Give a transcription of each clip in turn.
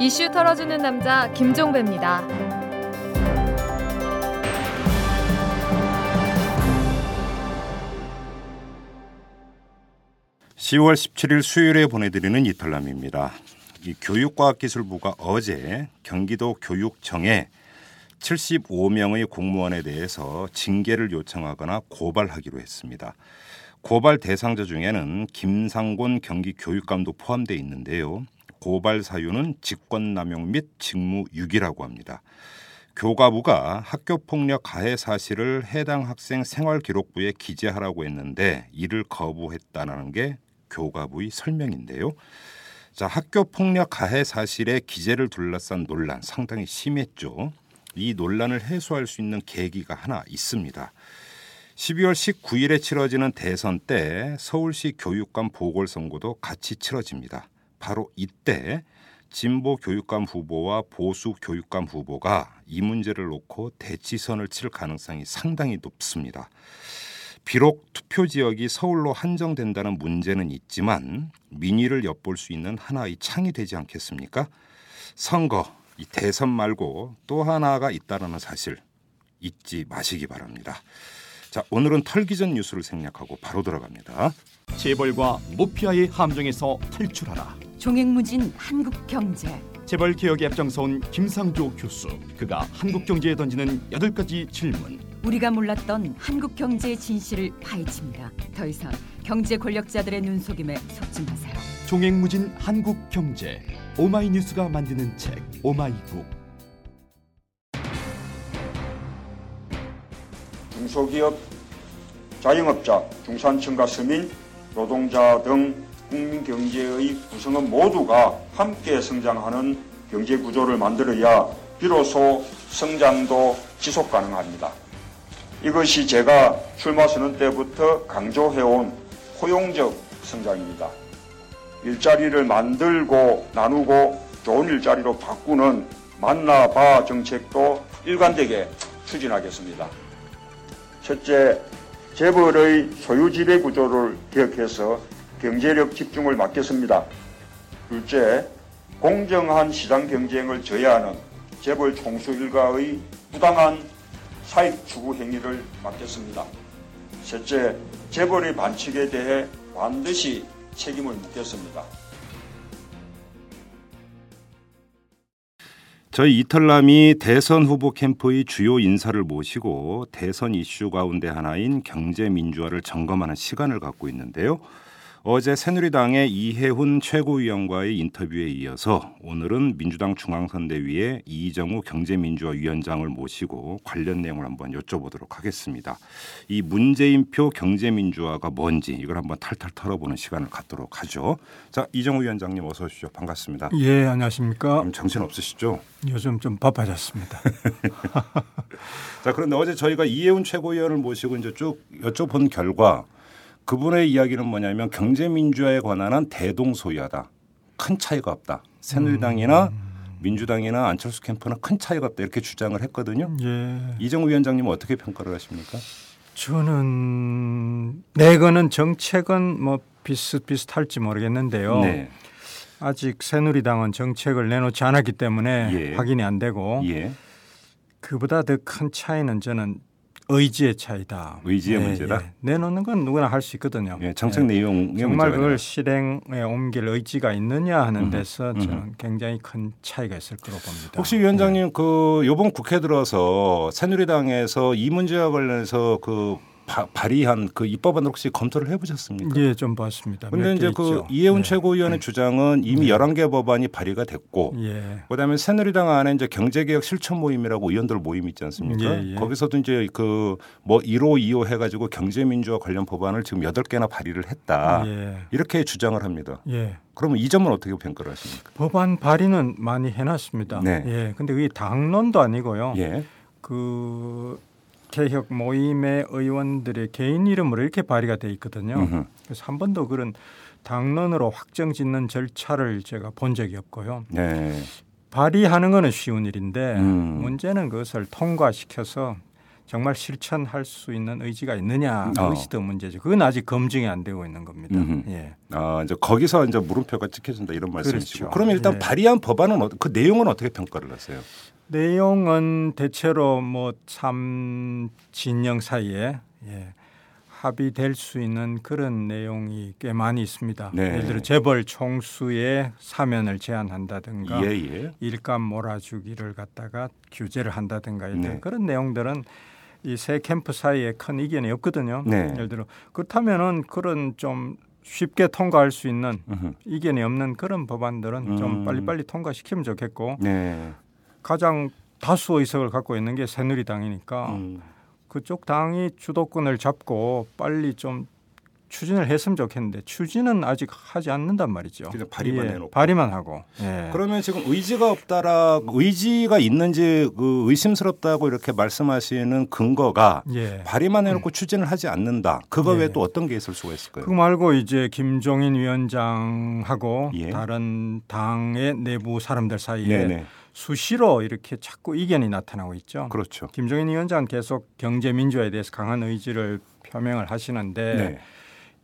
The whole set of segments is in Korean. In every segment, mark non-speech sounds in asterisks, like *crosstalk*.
이슈 털어주는 남자 김종배입니다. 10월 17일 수요일에 보내드리는 이탈남입니다. 이 교육과학기술부가 어제 경기도 교육청에 75명의 공무원에 대해서 징계를 요청하거나 고발하기로 했습니다. 고발 대상자 중에는 김상곤 경기 교육감도 포함되어 있는데요. 고발 사유는 직권남용 및 직무유기라고 합니다. 교가부가 학교폭력 가해 사실을 해당 학생 생활기록부에 기재하라고 했는데 이를 거부했다는 게 교가부의 설명인데요. 자, 학교폭력 가해 사실의 기재를 둘러싼 논란 상당히 심했죠. 이 논란을 해소할 수 있는 계기가 하나 있습니다. 12월 19일에 치러지는 대선 때 서울시 교육감 보궐선거도 같이 치러집니다. 바로 이때 진보 교육감 후보와 보수 교육감 후보가 이 문제를 놓고 대치선을 칠 가능성이 상당히 높습니다. 비록 투표 지역이 서울로 한정된다는 문제는 있지만 민의를 엿볼 수 있는 하나의 창이 되지 않겠습니까? 선거, 이 대선 말고 또 하나가 있다는 사실 잊지 마시기 바랍니다. 자, 오늘은 털기전 뉴스를 생략하고 바로 들어갑니다. 재벌과 모피아의 함정에서 탈출하라. 종횡무진 한국 경제. 재벌 개혁에 앞장서온 김상조 교수. 그가 한국 경제에 던지는 여덟 가지 질문. 우리가 몰랐던 한국 경제의 진실을 파헤칩니다. 더 이상 경제 권력자들의 눈속임에 속지 마세요. 종횡무진 한국 경제. 오마이뉴스가 만드는 책 오마이북. 중소기업, 자영업자, 중산층과 서민, 노동자 등 국민 경제의 구성원 모두가 함께 성장하는 경제 구조를 만들어야 비로소 성장도 지속 가능합니다. 이것이 제가 출마 선언 때부터 강조해온 포용적 성장입니다. 일자리를 만들고 나누고 좋은 일자리로 바꾸는 만나봐 정책도 일관되게 추진하겠습니다. 첫째, 재벌의 소유 지배 구조를 개혁해서 경제력 집중을 막겠습니다. 둘째, 공정한 시장 경쟁을 저해하는 재벌 총수 일가의 부당한 사익 추구 행위를 막겠습니다. 셋째, 재벌의 반칙에 대해 반드시 책임을 묻겠습니다. 저희 이탈남이 대선 후보 캠프의 주요 인사를 모시고 대선 이슈 가운데 하나인 경제 민주화를 점검하는 시간을 갖고 있는데요. 어제 새누리당의 이해훈 최고위원과의 인터뷰에 이어서 오늘은 민주당 중앙선대위의 이정우 경제민주화 위원장을 모시고 관련 내용을 한번 여쭤보도록 하겠습니다. 이 문재인표 경제민주화가 뭔지 이걸 한번 탈탈 털어보는 시간을 갖도록 하죠. 자 이정우 위원장님 어서 오십시오. 반갑습니다. 예 안녕하십니까. 정신 없으시죠? 요즘 좀 바빠졌습니다. *laughs* 자 그런데 어제 저희가 이해훈 최고위원을 모시고 이제 쭉 여쭤본 결과 그분의 이야기는 뭐냐면 경제 민주화에 관한 대동소이하다. 큰 차이가 없다. 새누리당이나 음. 민주당이나 안철수 캠프는 큰 차이가 없다 이렇게 주장을 했거든요. 예. 이정우 위원장님은 어떻게 평가를 하십니까? 저는 내거는 정책은 뭐 비슷비슷할지 모르겠는데요. 네. 아직 새누리당은 정책을 내놓지 않았기 때문에 예. 확인이 안 되고 예. 그보다 더 큰 차이는 저는 의지의 차이다. 의지의 예, 문제다. 예. 내놓는 건 누구나 할 수 있거든요. 예, 정책 예. 내용 정말 그걸 실행에 옮길 의지가 있느냐 하는 음, 데서 음. 저는 굉장히 큰 차이가 있을 거로 봅니다. 혹시 위원장님 예. 그 이번 국회 들어서 새누리당에서 이 문제와 관련해서 그 바, 발의한 그 입법안 혹시 검토를 해보셨습니까? 예, 좀 봤습니다. 그런데 이제 그 있죠. 이해훈 네. 최고위원의 네. 주장은 이미 네. 11개 법안이 발의가 됐고, 예. 그다음에 새누리당 안에 이제 경제개혁 실천 모임이라고 의원들 모임 있지 않습니까? 예, 예. 거기서도 이제 그 뭐 1호, 2호 해가지고 경제민주화 관련 법안을 지금 8개나 발의를 했다. 예. 이렇게 주장을 합니다. 예. 그러면 이 점은 어떻게 평가를 하십니까? 법안 발의는 많이 해놨습니다. 네. 예. 근데 그게 당론도 아니고요. 예. 그 개혁 모임의 의원들의 개인 이름으로 이렇게 발의가 돼 있거든요. 으흠. 그래서 한 번도 그런 당론으로 확정 짓는 절차를 제가 본 적이 없고요. 네. 발의하는 것은 쉬운 일인데 음. 문제는 그것을 통과시켜서 정말 실천할 수 있는 의지가 있느냐 그것이 어. 더 문제죠. 그건 아직 검증이 안 되고 있는 겁니다. 음흠. 예. 아 이제 거기서 이제 물음표가 찍혀진다 이런 말씀이시고. 그렇죠. 그러면 일단 예. 발의한 법안은 어, 그 내용은 어떻게 평가를 하세요? 내용은 대체로 뭐 참 진영 사이에 예. 합의될 수 있는 그런 내용이 꽤 많이 있습니다. 네. 예를 들어 재벌 총수의 사면을 제한한다든가 예, 예. 일감 몰아주기를 갖다가 규제를 한다든가 네. 그런 내용들은 이 세 캠프 사이에 큰 이견이 없거든요. 네. 예를 들어 그렇다면은 그런 좀 쉽게 통과할 수 있는 으흠. 이견이 없는 그런 법안들은 음. 좀 빨리빨리 통과시키면 좋겠고 네. 가장 다수 의석을 갖고 있는 게 새누리당이니까 음. 그쪽 당이 주도권을 잡고 빨리 좀 추진을 했으면 좋겠는데 추진은 아직 하지 않는단 말이죠. 그냥 발의만 예, 해놓고. 발의만 하고. 예. 그러면 지금 의지가 없다라 의지가 있는지 그 의심스럽다고 이렇게 말씀하시는 근거가 예. 발의만 해놓고 음. 추진을 하지 않는다. 그거 외에 예. 또 어떤 게 있을 수가 있을까요? 그 말고 이제 김종인 위원장하고 예. 다른 당의 내부 사람들 사이에 네네. 수시로 이렇게 자꾸 이견이 나타나고 있죠. 그렇죠. 김종인 위원장 계속 경제 민주화에 대해서 강한 의지를 표명을 하시는데 네.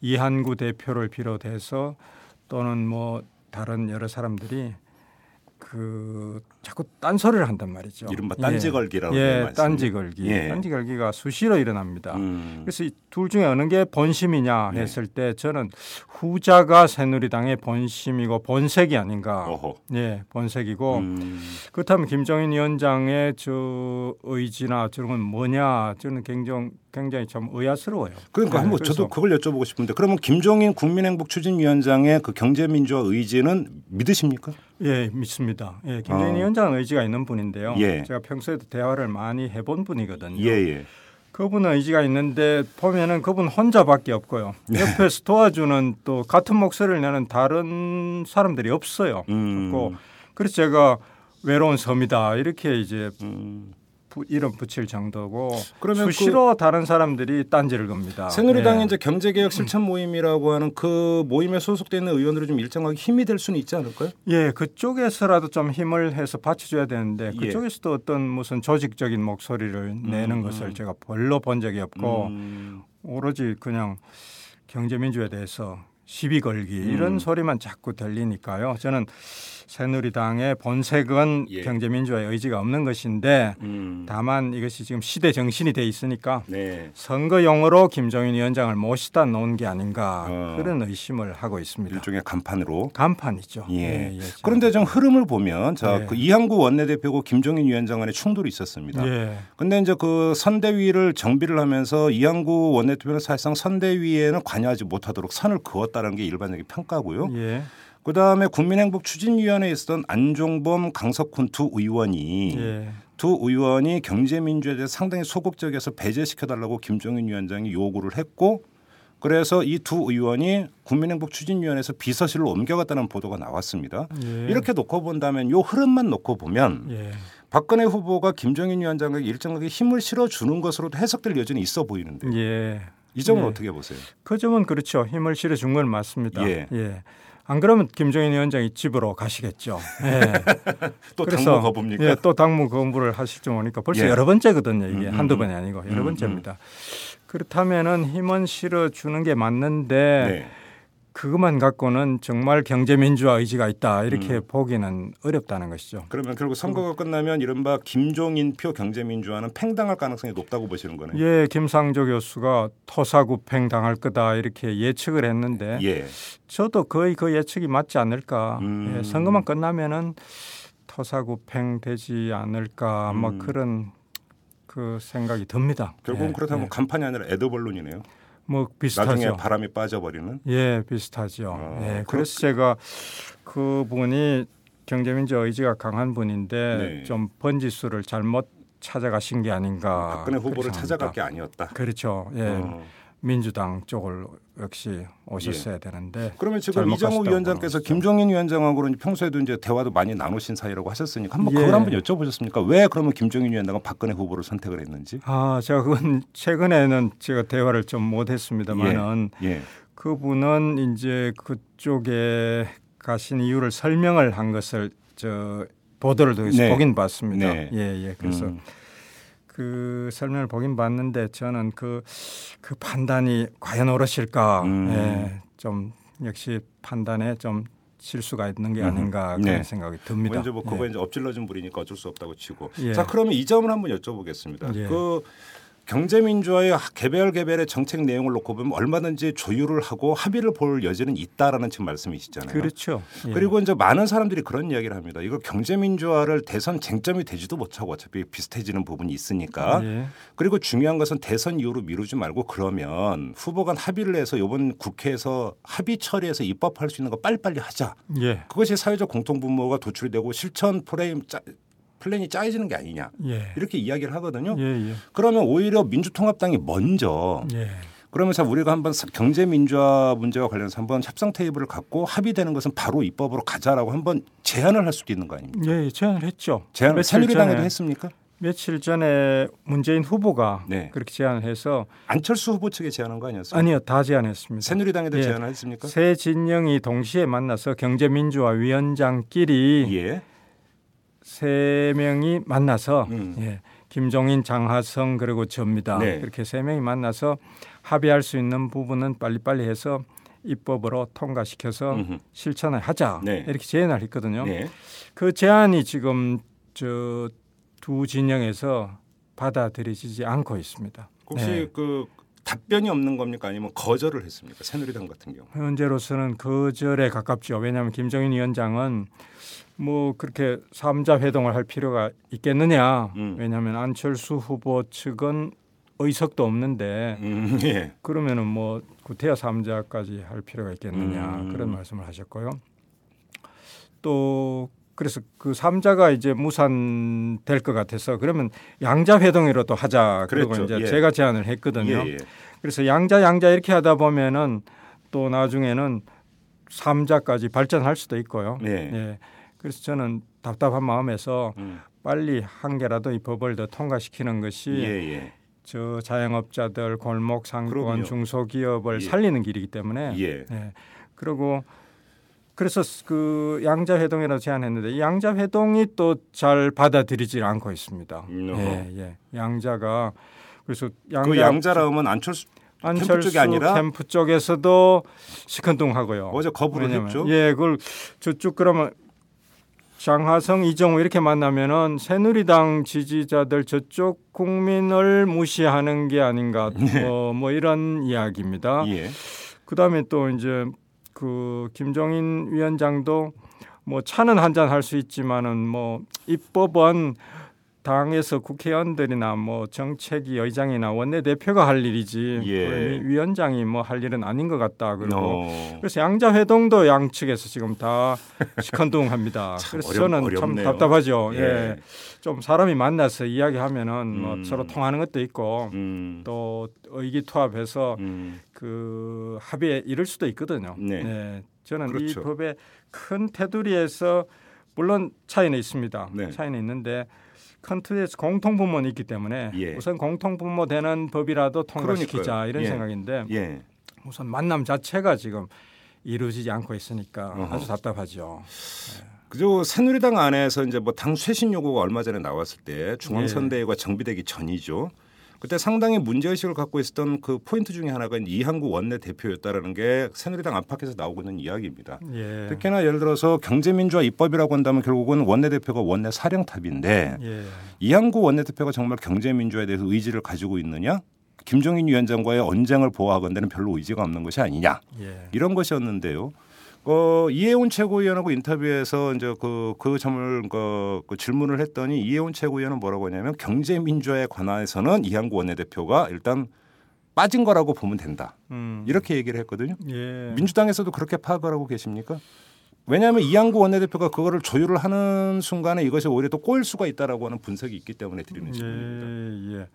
이한구 대표를 비롯해서 또는 뭐 다른 여러 사람들이 그 자꾸 딴소리를 한단 말이죠. 이른바 딴지 걸기라고 예, 예 딴지 걸기. 예. 딴지 걸기가 수시로 일어납니다. 음. 그래서 둘 중에 어느 게 본심이냐 네. 했을 네. 때 저는 후자가 새누리당의 본심이고 본색이 아닌가. 어허. 예, 본색이고 음. 그렇다면 김정인 위원장의 저 의지나 저런 건 뭐냐 저는 굉장히 굉장히 좀 의아스러워요. 그러니까 네, 한번 저도 그걸 여쭤보고 싶은데 그러면 김종인 국민행복 추진위원장의 그 경제민주화 의지는 믿으십니까? 예, 믿습니다. 예, 김정인 어. 위원장 의지가 있는 분인데요. 예. 제가 평소에도 대화를 많이 해본 분이거든요. 예, 예. 그분 의지가 있는데 보면은 그분 혼자밖에 없고요. 네. 옆에서 도와주는 또 같은 목소리를 내는 다른 사람들이 없어요. 음. 그래서 제가 외로운 섬이다 이렇게 이제 음. 이름 붙일 정도고 그러면 수시로 그 다른 사람들이 딴지를 겁니다. 새누리당의 네. 이제 경제개혁 실천 모임이라고 하는 그 모임에 소속돼 있는 의원들이 좀 일정하게 힘이 될 수는 있지 않을까요? 예, 그쪽에서라도 좀 힘을 해서 받쳐줘야 되는데 예. 그쪽에서도 예. 어떤 무슨 조직적인 목소리를 내는 음. 것을 제가 별로 본 적이 없고 음. 오로지 그냥 경제민주에 대해서 시비 걸기 음. 이런 소리만 자꾸 들리니까요. 저는 새누리당의 본색은 예. 경제민주화의 의지가 없는 것인데 음. 다만 이것이 지금 시대 정신이 돼 있으니까 네. 선거용으로 김종인 위원장을 모시다 놓은 게 아닌가 어. 그런 의심을 하고 있습니다. 일종의 간판으로 간판이죠. 예. 예, 예 그런데 좀 흐름을 보면 자그 예. 이한구 원내대표고 김종인 위원장 간의 충돌이 있었습니다. 그런데 예. 이제 그 선대위를 정비를 하면서 이한구 원내대표는 사실상 선대위에는 관여하지 못하도록 선을 그었다는 게 일반적인 평가고요. 예. 그다음에 국민행복 추진위원회에 있었던 안종범 강석훈 두 의원이 예. 두 의원이 경제민주에 대해 상당히 소극적이어서 배제시켜달라고 김종인 위원장이 요구를 했고 그래서 이 두 의원이 국민행복 추진위원회에서 비서실로 옮겨갔다는 보도가 나왔습니다. 예. 이렇게 놓고 본다면 요 흐름만 놓고 보면 예. 박근혜 후보가 김종인 위원장에게 일정하게 힘을 실어주는 것으로도 해석될 여전히 있어 보이는데 예. 이 점은 예. 어떻게 보세요? 그 점은 그렇죠. 힘을 실어준 건 맞습니다. 예. 예. 안 그러면 김종인 위원장이 집으로 가시겠죠. 예. *laughs* 또 그래서, 당무 거부입니까? 예, 또 당무 거부를 하실 줄 모르니까 벌써 예. 여러 번째거든요. 이게 음, 한두 번이 아니고 여러 음, 번째입니다. 음. 그렇다면은 힘은 실어 주는 게 맞는데 네. 그것만 갖고는 정말 경제민주화 의지가 있다 이렇게 음. 보기는 어렵다는 것이죠. 그러면 결국 선거가 끝나면 이른바 김종인표 경제민주화는 팽당할 가능성이 높다고 보시는 거네요. 예, 김상조 교수가 토사구팽 당할 거다 이렇게 예측을 했는데 예. 저도 거의 그 예측이 맞지 않을까. 음. 예, 선거만 끝나면은 토사구팽 되지 않을까 뭐 음. 뭐 그런 그 생각이 듭니다. 결국은 예, 그렇다면 예. 간판이 아니라 에더벌룬이네요. 뭐 비슷하죠. 나중에 바람이 빠져버리는. 예, 비슷하죠. 아, 예, 그래서 제가 그 분이 경제민주 의지가 강한 분인데 네. 좀 번지수를 잘못 찾아가신 게 아닌가. 박근혜 후보를 찾아갈 게 아니었다. 그렇죠. 예. 어. 민주당 쪽을 역시 오셨어야 예. 되는데 그러면 지금 이정우 위원장께서 김종인 위원장하고는 평소에도 이제 대화도 많이 나누신 사이라고 하셨으니까 한번 예. 그걸 한번 여쭤보셨습니까? 왜 그러면 김종인 위원장은 박근혜 후보를 선택을 했는지? 아, 제가 그건 *laughs* 최근에는 제가 대화를 좀 못했습니다만은 예. 예. 그분은 이제 그쪽에 가신 이유를 설명을 한 것을 저 보도를 통해서 네. 보긴 봤습니다. 네. 예, 예. 그래서 음. 그 설명을 보긴 봤는데 저는 그, 그 판단이 과연 옳으실까 음. 예, 좀 역시 판단에 좀 실수가 있는 게 음. 아닌가 그런 네. 생각이 듭니다. 먼저 뭐 그거 예. 이제 엎질러진 불이니까 어쩔 수 없다고 치고. 예. 자 그러면 이 점을 한번 여쭤보겠습니다. 예. 그 경제민주화의 개별 개별의 정책 내용을 놓고 보면 얼마든지 조율을 하고 합의를 볼 여지는 있다라는 지금 말씀이시잖아요. 그렇죠. 예. 그리고 이제 많은 사람들이 그런 이야기를 합니다. 이거 경제민주화를 대선 쟁점이 되지도 못하고 어차피 비슷해지는 부분이 있으니까. 예. 그리고 중요한 것은 대선 이후로 미루지 말고 그러면 후보 간 합의를 해서 이번 국회에서 합의 처리해서 입법할 수 있는 거 빨리빨리 하자. 예. 그것이 사회적 공통분모가 도출이 되고 실천 프레임 플랜이 짜여지는 게 아니냐 예. 이렇게 이야기를 하거든요. 예, 예. 그러면 오히려 민주통합당이 먼저 예. 그러면서 우리가 한번 경제 민주화 문제와 관련해서 한번 협상 테이블을 갖고 합의되는 것은 바로 입법으로 가자라고 한번 제안을 할 수도 있는 거 아닙니까? 예, 제안을 했죠. 제안을 새누리당에도 했습니까? 며칠 전에 문재인 후보가 네. 그렇게 제안을 해서 안철수 후보 측에 제안한 거 아니었어요? 아니요, 다 제안했습니다. 새누리당에도 예. 제안을 했습니까? 새 진영이 동시에 만나서 경제민주화 위원장끼리 예. 세 명이 만나서 음. 예, 김종인, 장하성 그리고 접니다. 네. 그렇게 세 명이 만나서 합의할 수 있는 부분은 빨리빨리 해서 입법으로 통과시켜서 음흠. 실천을 하자 네. 이렇게 제안을 했거든요. 네. 그 제안이 지금 저 두 진영에서 받아들여지지 않고 있습니다. 혹시 네. 그 답변이 없는 겁니까 아니면 거절을 했습니까 새누리당 같은 경우? 현재로서는 거절에 가깝죠. 왜냐하면 김정인 위원장은 뭐 그렇게 삼자 회동을 할 필요가 있겠느냐. 음. 왜냐하면 안철수 후보 측은 의석도 없는데 음, *laughs* 예. 그러면은 뭐 구태여 삼자까지 할 필요가 있겠느냐 음. 그런 말씀을 하셨고요. 또 그래서 그 삼자가 이제 무산될 것 같아서 그러면 양자 회동으로도 하자 그리고. 이제 예. 제가 제안을 했거든요. 예, 예. 그래서 양자 양자 이렇게 하다 보면은 또 나중에는 삼자까지 발전할 수도 있고요. 예. 예. 그래서 저는 답답한 마음에서 음. 빨리 한 개라도 이 법을 더 통과시키는 것이 예, 예. 저 자영업자들 골목 상권 중소기업을 예. 살리는 길이기 때문에 예. 예. 그리고 그래서 그 양자 회동이라고 제안했는데 이 양자 회동이 또 잘 받아들이지 않고 있습니다. 음, 예, 예. 양자가 그래서 양자 그 양자라 하면 안철수 안철수 캠프 쪽이 아니라 캠프 쪽에서도 시큰둥하고요. 어제 거부를 했죠. 예, 그걸 저쪽 그러면 장하성, 이정우 이렇게 만나면은 새누리당 지지자들 저쪽 국민을 무시하는 게 아닌가 네. 어, 뭐 이런 이야기입니다. 예. 그다음에 또 이제 그 김종인 위원장도 뭐 차는 한 잔 할 수 있지만은 뭐 입법은 당에서 국회의원들이나 뭐 정책위 의장이나 원내대표가 할 일이지 예. 위원장이 뭐 할 일은 아닌 것 같다 그리고 no. 그래서 양자 회동도 양측에서 지금 다 *laughs* 시큰둥합니다. 그래서 어렵, 저는 어렵네요. 참 답답하죠. 예. 예. 좀 사람이 만나서 이야기하면은 뭐 음. 뭐 서로 통하는 것도 있고 음. 또 의기투합해서 음. 그 합의에 이를 수도 있거든요. 네. 네. 저는 그렇죠. 이 법의 큰 테두리에서 물론 차이는 있습니다. 네. 차이는 있는데 큰 틀에서 공통 분모는 있기 때문에 예. 우선 공통 분모 되는 법이라도 통과시키자 그러니까요. 이런 예. 생각인데 예. 우선 만남 자체가 지금 이루어지지 않고 있으니까 어허. 아주 답답하죠. 네. 그죠 새누리당 안에서 이제 뭐 당 쇄신 요구가 얼마 전에 나왔을 때 중앙선대위가 예. 정비되기 전이죠. 그때 상당히 문제의식을 갖고 있었던 그 포인트 중에 하나가 이한구 원내 대표였다라는 게 새누리당 안팎에서 나오고 있는 이야기입니다. 예. 특히나 예를 들어서 경제민주화 입법이라고 한다면 결국은 원내 대표가 원내 사령탑인데 예. 이한구 원내 대표가 정말 경제민주화에 대해서 의지를 가지고 있느냐 김종인 위원장과의 언쟁을 보호하건대는 별로 의지가 없는 것이 아니냐 예. 이런 것이었는데요. 어, 이해훈 최고위원하고 인터뷰에서 이제 그, 그 점을 그, 그 질문을 했더니 이해훈 최고위원은 뭐라고 하냐면 경제 민주화에 관해서는 이한구 원내대표가 일단 빠진 거라고 보면 된다. 음. 이렇게 얘기를 했거든요. 예. 민주당에서도 그렇게 파악을 하고 계십니까? 왜냐하면 이한구 원내대표가 그거를 조율을 하는 순간에 이것이 오히려 또 꼬일 수가 있다라고 하는 분석이 있기 때문에 드리는 질문입니다. 예, 예.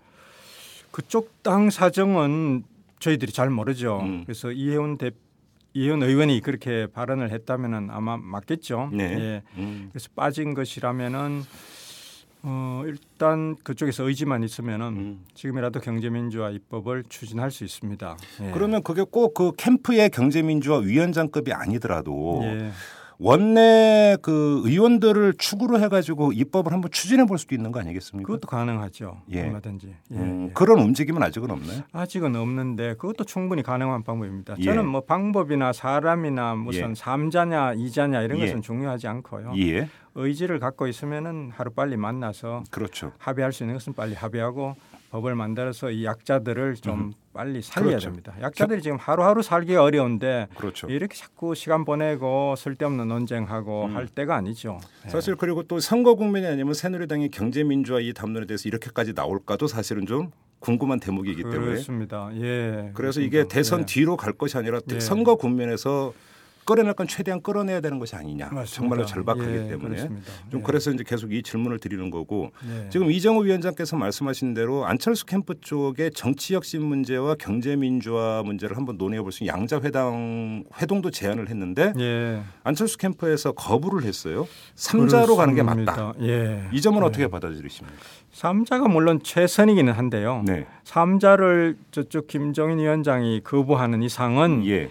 그쪽 당 사정은 저희들이 잘 모르죠. 음. 그래서 이해훈 대 이현 의원이 그렇게 발언을 했다면은 아마 맞겠죠. 네. 예. 음. 그래서 빠진 것이라면은 어 일단 그쪽에서 의지만 있으면은 음. 지금이라도 경제민주화 입법을 추진할 수 있습니다. 예. 그러면 그게 꼭 그 캠프의 경제민주화 위원장급이 아니더라도 예. 원내 그 의원들을 축으로 해가지고 입법을 한번 추진해 볼 수도 있는 거 아니겠습니까? 그것도 가능하죠. 예. 얼마든지. 예, 음, 예. 그런 움직임은 아직은 없나요? 아직은 없는데 그것도 충분히 가능한 방법입니다. 예. 저는 뭐 방법이나 사람이나 무슨 예. 삼자냐 이자냐 이런 예. 것은 중요하지 않고요. 예. 의지를 갖고 있으면은 하루 빨리 만나서 그렇죠. 합의할 수 있는 것은 빨리 합의하고 법을 만들어서 이 약자들을 좀 음. 빨리 살려야 그렇죠. 됩니다. 약자들이 지금 하루하루 살기 어려운데 그렇죠. 이렇게 자꾸 시간 보내고 쓸데없는 논쟁하고 음. 할 때가 아니죠. 네. 사실 그리고 또 선거 국면이 아니면 새누리당이 경제 민주화 이 담론에 대해서 이렇게까지 나올까도 사실은 좀 궁금한 대목이기 때문에 그렇습니다. 예. 그래서 이게 대선 예. 뒤로 갈 것이 아니라 예. 선거 국면에서 끌어낼 건 최대한 끌어내야 되는 것이 아니냐. 맞습니다. 정말로 절박하기 예, 때문에 그렇습니다. 좀 예. 그래서 이제 계속 이 질문을 드리는 거고 예. 지금 이정우 위원장께서 말씀하신 대로 안철수 캠프 쪽의 정치 혁신 문제와 경제 민주화 문제를 한번 논의해 볼 수 있는 양자 회담 회동도 제안을 했는데 예. 안철수 캠프에서 거부를 했어요. 삼자로 가는 게 맞다. 예. 이 점은 어떻게 받아들이십니까? 삼자가 물론 최선이기는 한데요. 네. 삼자를 저쪽 김정인 위원장이 거부하는 이상은 예.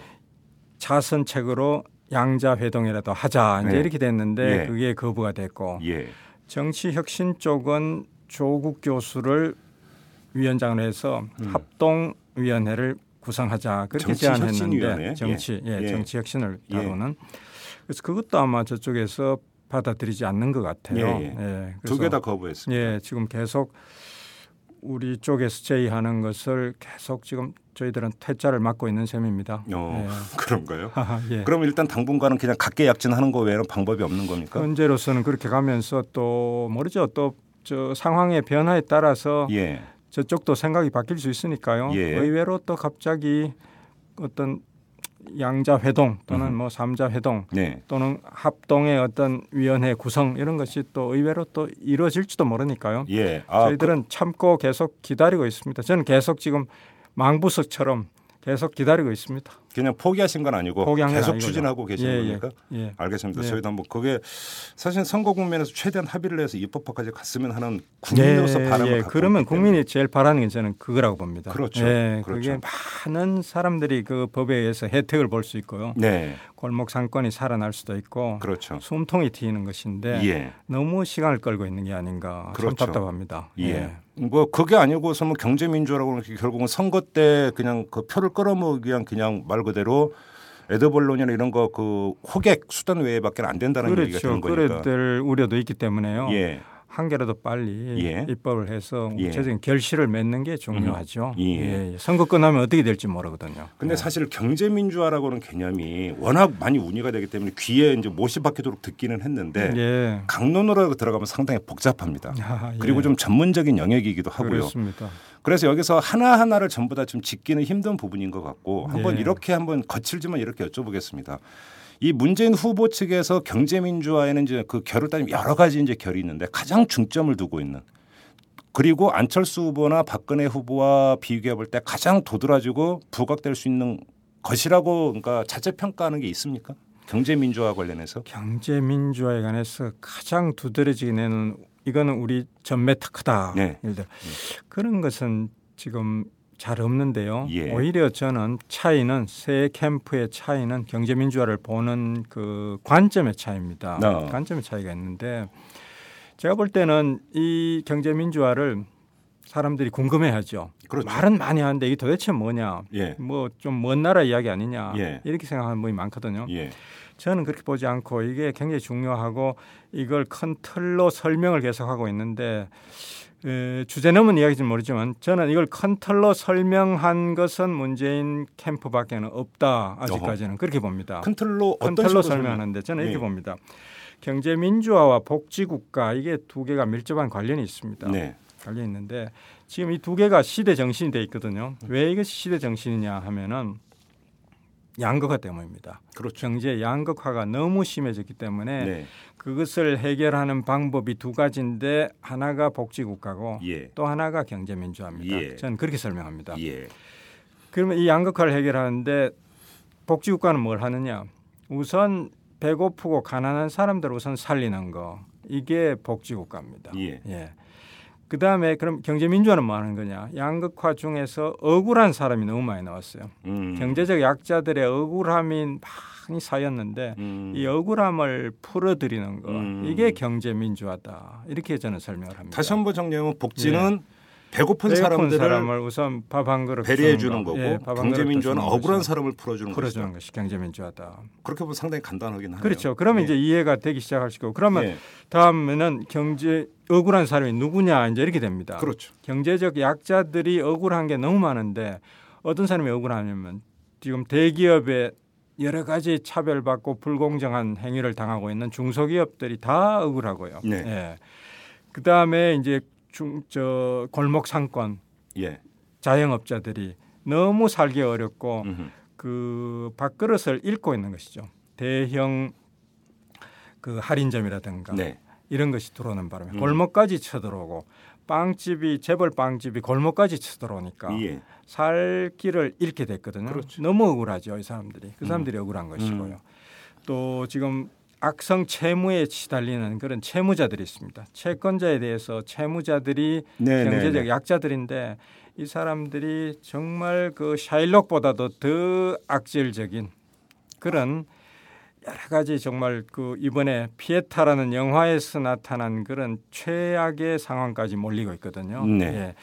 자선책으로 양자 회동이라도 하자 이제 네. 이렇게 됐는데 예. 그게 거부가 됐고 예. 정치 혁신 쪽은 조국 교수를 위원장으로 해서 음. 합동 위원회를 구성하자 그렇게 제안했는데 정치 예. 예. 정치 혁신을 예. 다루는 그래서 그것도 아마 저쪽에서 받아들이지 않는 것 같아요. 예. 예. 두개 다 거부했습니다. 예, 지금 계속 우리 쪽에서 제의하는 것을 계속 지금 저희들은 퇴짜를 맡고 있는 셈입니다. 어, 예. *laughs* 그런가요? *laughs* 예. 그럼 일단 당분간은 그냥 각계 약진하는 거 외에는 방법이 없는 겁니까? 현재로서는 그렇게 가면서 또 모르죠. 또 저 상황의 변화에 따라서 예. 저쪽도 생각이 바뀔 수 있으니까요. 예. 의외로 또 갑자기 어떤 양자 회동 또는 음. 뭐 삼자 회동 네. 또는 합동의 어떤 위원회 구성 이런 것이 또 의외로 또 이루어질지도 모르니까요. 예. 아, 저희들은 그... 참고 계속 기다리고 있습니다. 저는 계속 지금 망부석처럼 계속 기다리고 있습니다. 그냥 포기하신 건 아니고 계속 추진하고 계시는 예, 예, 겁니까? 예, 알겠습니다. 예. 저희도 한번 그게 사실 선거 국면에서 최대한 합의를 해서 입법화까지 갔으면 하는 국민으로서 예, 바람을 예. 그러면 국민이 제일 바라는 게 저는 그거라고 봅니다. 그렇죠. 예, 그렇죠. 그게 많은 사람들이 그 법에 의해서 혜택을 볼 수 있고요. 네. 골목 상권이 살아날 수도 있고 그렇죠. 숨통이 트이는 것인데 예. 너무 시간을 끌고 있는 게 아닌가 그렇죠. 참 답답합니다. 예. 뭐 그게 아니고서 뭐 경제 민주라고 결국은 선거 때 그냥 그 표를 끌어모으기 위한 그냥 말 그대로 에드벌론이나 이런 거 그 호객 수단 외에밖에 안 된다는 그렇죠. 얘기가 되는 거니까. 그럴 우려도 있기 때문에요. 예. 한 개라도 빨리 예. 입법을 해서 예. 구체적인 결실을 맺는 게 중요하죠. 음. 예. 예. 선거 끝나면 어떻게 될지 모르거든요. 근데 네. 사실 경제 민주화라고는 개념이 워낙 많이 운이가 되기 때문에 귀에 이제 못이 박히도록 듣기는 했는데 예. 강론으로 들어가면 상당히 복잡합니다. 아, 예. 그리고 좀 전문적인 영역이기도 하고요. 그렇습니다. 그래서 여기서 하나 하나를 전부 다 좀 짓기는 힘든 부분인 것 같고 한번 예. 이렇게 한번 거칠지만 이렇게 여쭤보겠습니다. 이 문재인 후보 측에서 경제민주화에는 이제 그 결을 따지면 여러 가지 이제 결이 있는데 가장 중점을 두고 있는 그리고 안철수 후보나 박근혜 후보와 비교해 볼 때 가장 도드라지고 부각될 수 있는 것이라고 그러니까 자체 평가하는 게 있습니까? 경제 민주화 관련해서 경제 민주화에 관해서 가장 두드러지는 이거는 우리 전매 특허다. 네. 예를 들어 그런 것은 지금 잘 없는데요. 예. 오히려 저는 차이는 세 캠프의 차이는 경제민주화를 보는 그 관점의 차이입니다. 어. 관점의 차이가 있는데 제가 볼 때는 이 경제민주화를 사람들이 궁금해하죠. 그렇죠. 말은 많이 하는데 이게 도대체 뭐냐? 예. 뭐좀 먼 나라 이야기 아니냐? 예. 이렇게 생각하는 분이 많거든요. 예. 저는 그렇게 보지 않고 이게 굉장히 중요하고 이걸 큰 틀로 설명을 계속하고 있는데 에, 주제 넘은 이야기인지 모르지만 저는 이걸 큰 틀로 설명한 것은 문재인 캠프밖에는 없다 아직까지는 어허. 그렇게 봅니다. 큰 틀로 설명하는데 저는 이렇게 네. 봅니다. 경제 민주화와 복지 국가 이게 두 개가 밀접한 관련이 있습니다. 네. 관련이 있는데 지금 이 두 개가 시대 정신이 돼 있거든요. 왜 이것이 시대 정신이냐 하면은 양극화 때문입니다. 그렇죠. 경제 양극화가 너무 심해졌기 때문에 네. 그것을 해결하는 방법이 두 가지인데 하나가 복지국가고 예. 또 하나가 경제민주화입니다. 예. 저는 그렇게 설명합니다. 예. 그러면 이 양극화를 해결하는데 복지국가는 뭘 하느냐? 우선 배고프고 가난한 사람들 우선 살리는 거 이게 복지국가입니다. 예. 예. 그 다음에 그럼 경제민주화는 뭐 하는 거냐? 양극화 중에서 억울한 사람이 너무 많이 나왔어요. 음. 경제적 약자들의 억울함이 많이 쌓였는데 음. 이 억울함을 풀어드리는 거 음. 이게 경제민주화다. 이렇게 저는 설명을 합니다. 다시 한번 정리하면 복지는 네. 배고픈, 사람들을 사람을 우선 밥 한 그릇 배려해 주는 거 고 예, 경제민주화는 억울한 사람을 풀어주는 풀어주는 것이 경제민주화다. 그렇게 보면 상당히 간단하긴 하네요. 그렇죠. 그러면 예. 이제 이해가 되기 시작하시고 그러면 예. 다음에는 경제 억울한 사람이 누구냐 이제 이렇게 됩니다. 그렇죠. 경제적 약자들이 억울한 게 너무 많은데 어떤 사람이 억울하냐면 지금 대기업에 여러 가지 차별받고 불공정한 행위를 당하고 있는 중소기업들이 다 억울하고요. 네. 예. 그 다음에 이제 중 저 골목 상권 예. 자영업자들이 너무 살기 어렵고 음흠. 그 밥그릇을 잃고 있는 것이죠. 대형 그 할인점이라든가 네. 이런 것이 들어오는 바람에 음. 골목까지 쳐들어오고 빵집이 재벌 빵집이 골목까지 쳐들어오니까 예. 살 길을 잃게 됐거든요. 그렇죠. 너무 억울하죠 이 사람들이. 그 사람들이 음. 억울한 것이고요. 음. 또 지금 악성 채무에 시달리는 그런 채무자들이 있습니다. 채권자에 대해서 채무자들이 네네네. 네, 경제적 네. 약자들인데 이 사람들이 정말 그 샤일록보다도 더 악질적인 그런 여러 가지 정말 그 이번에 피에타라는 영화에서 나타난 그런 최악의 상황까지 몰리고 있거든요. 네. 예.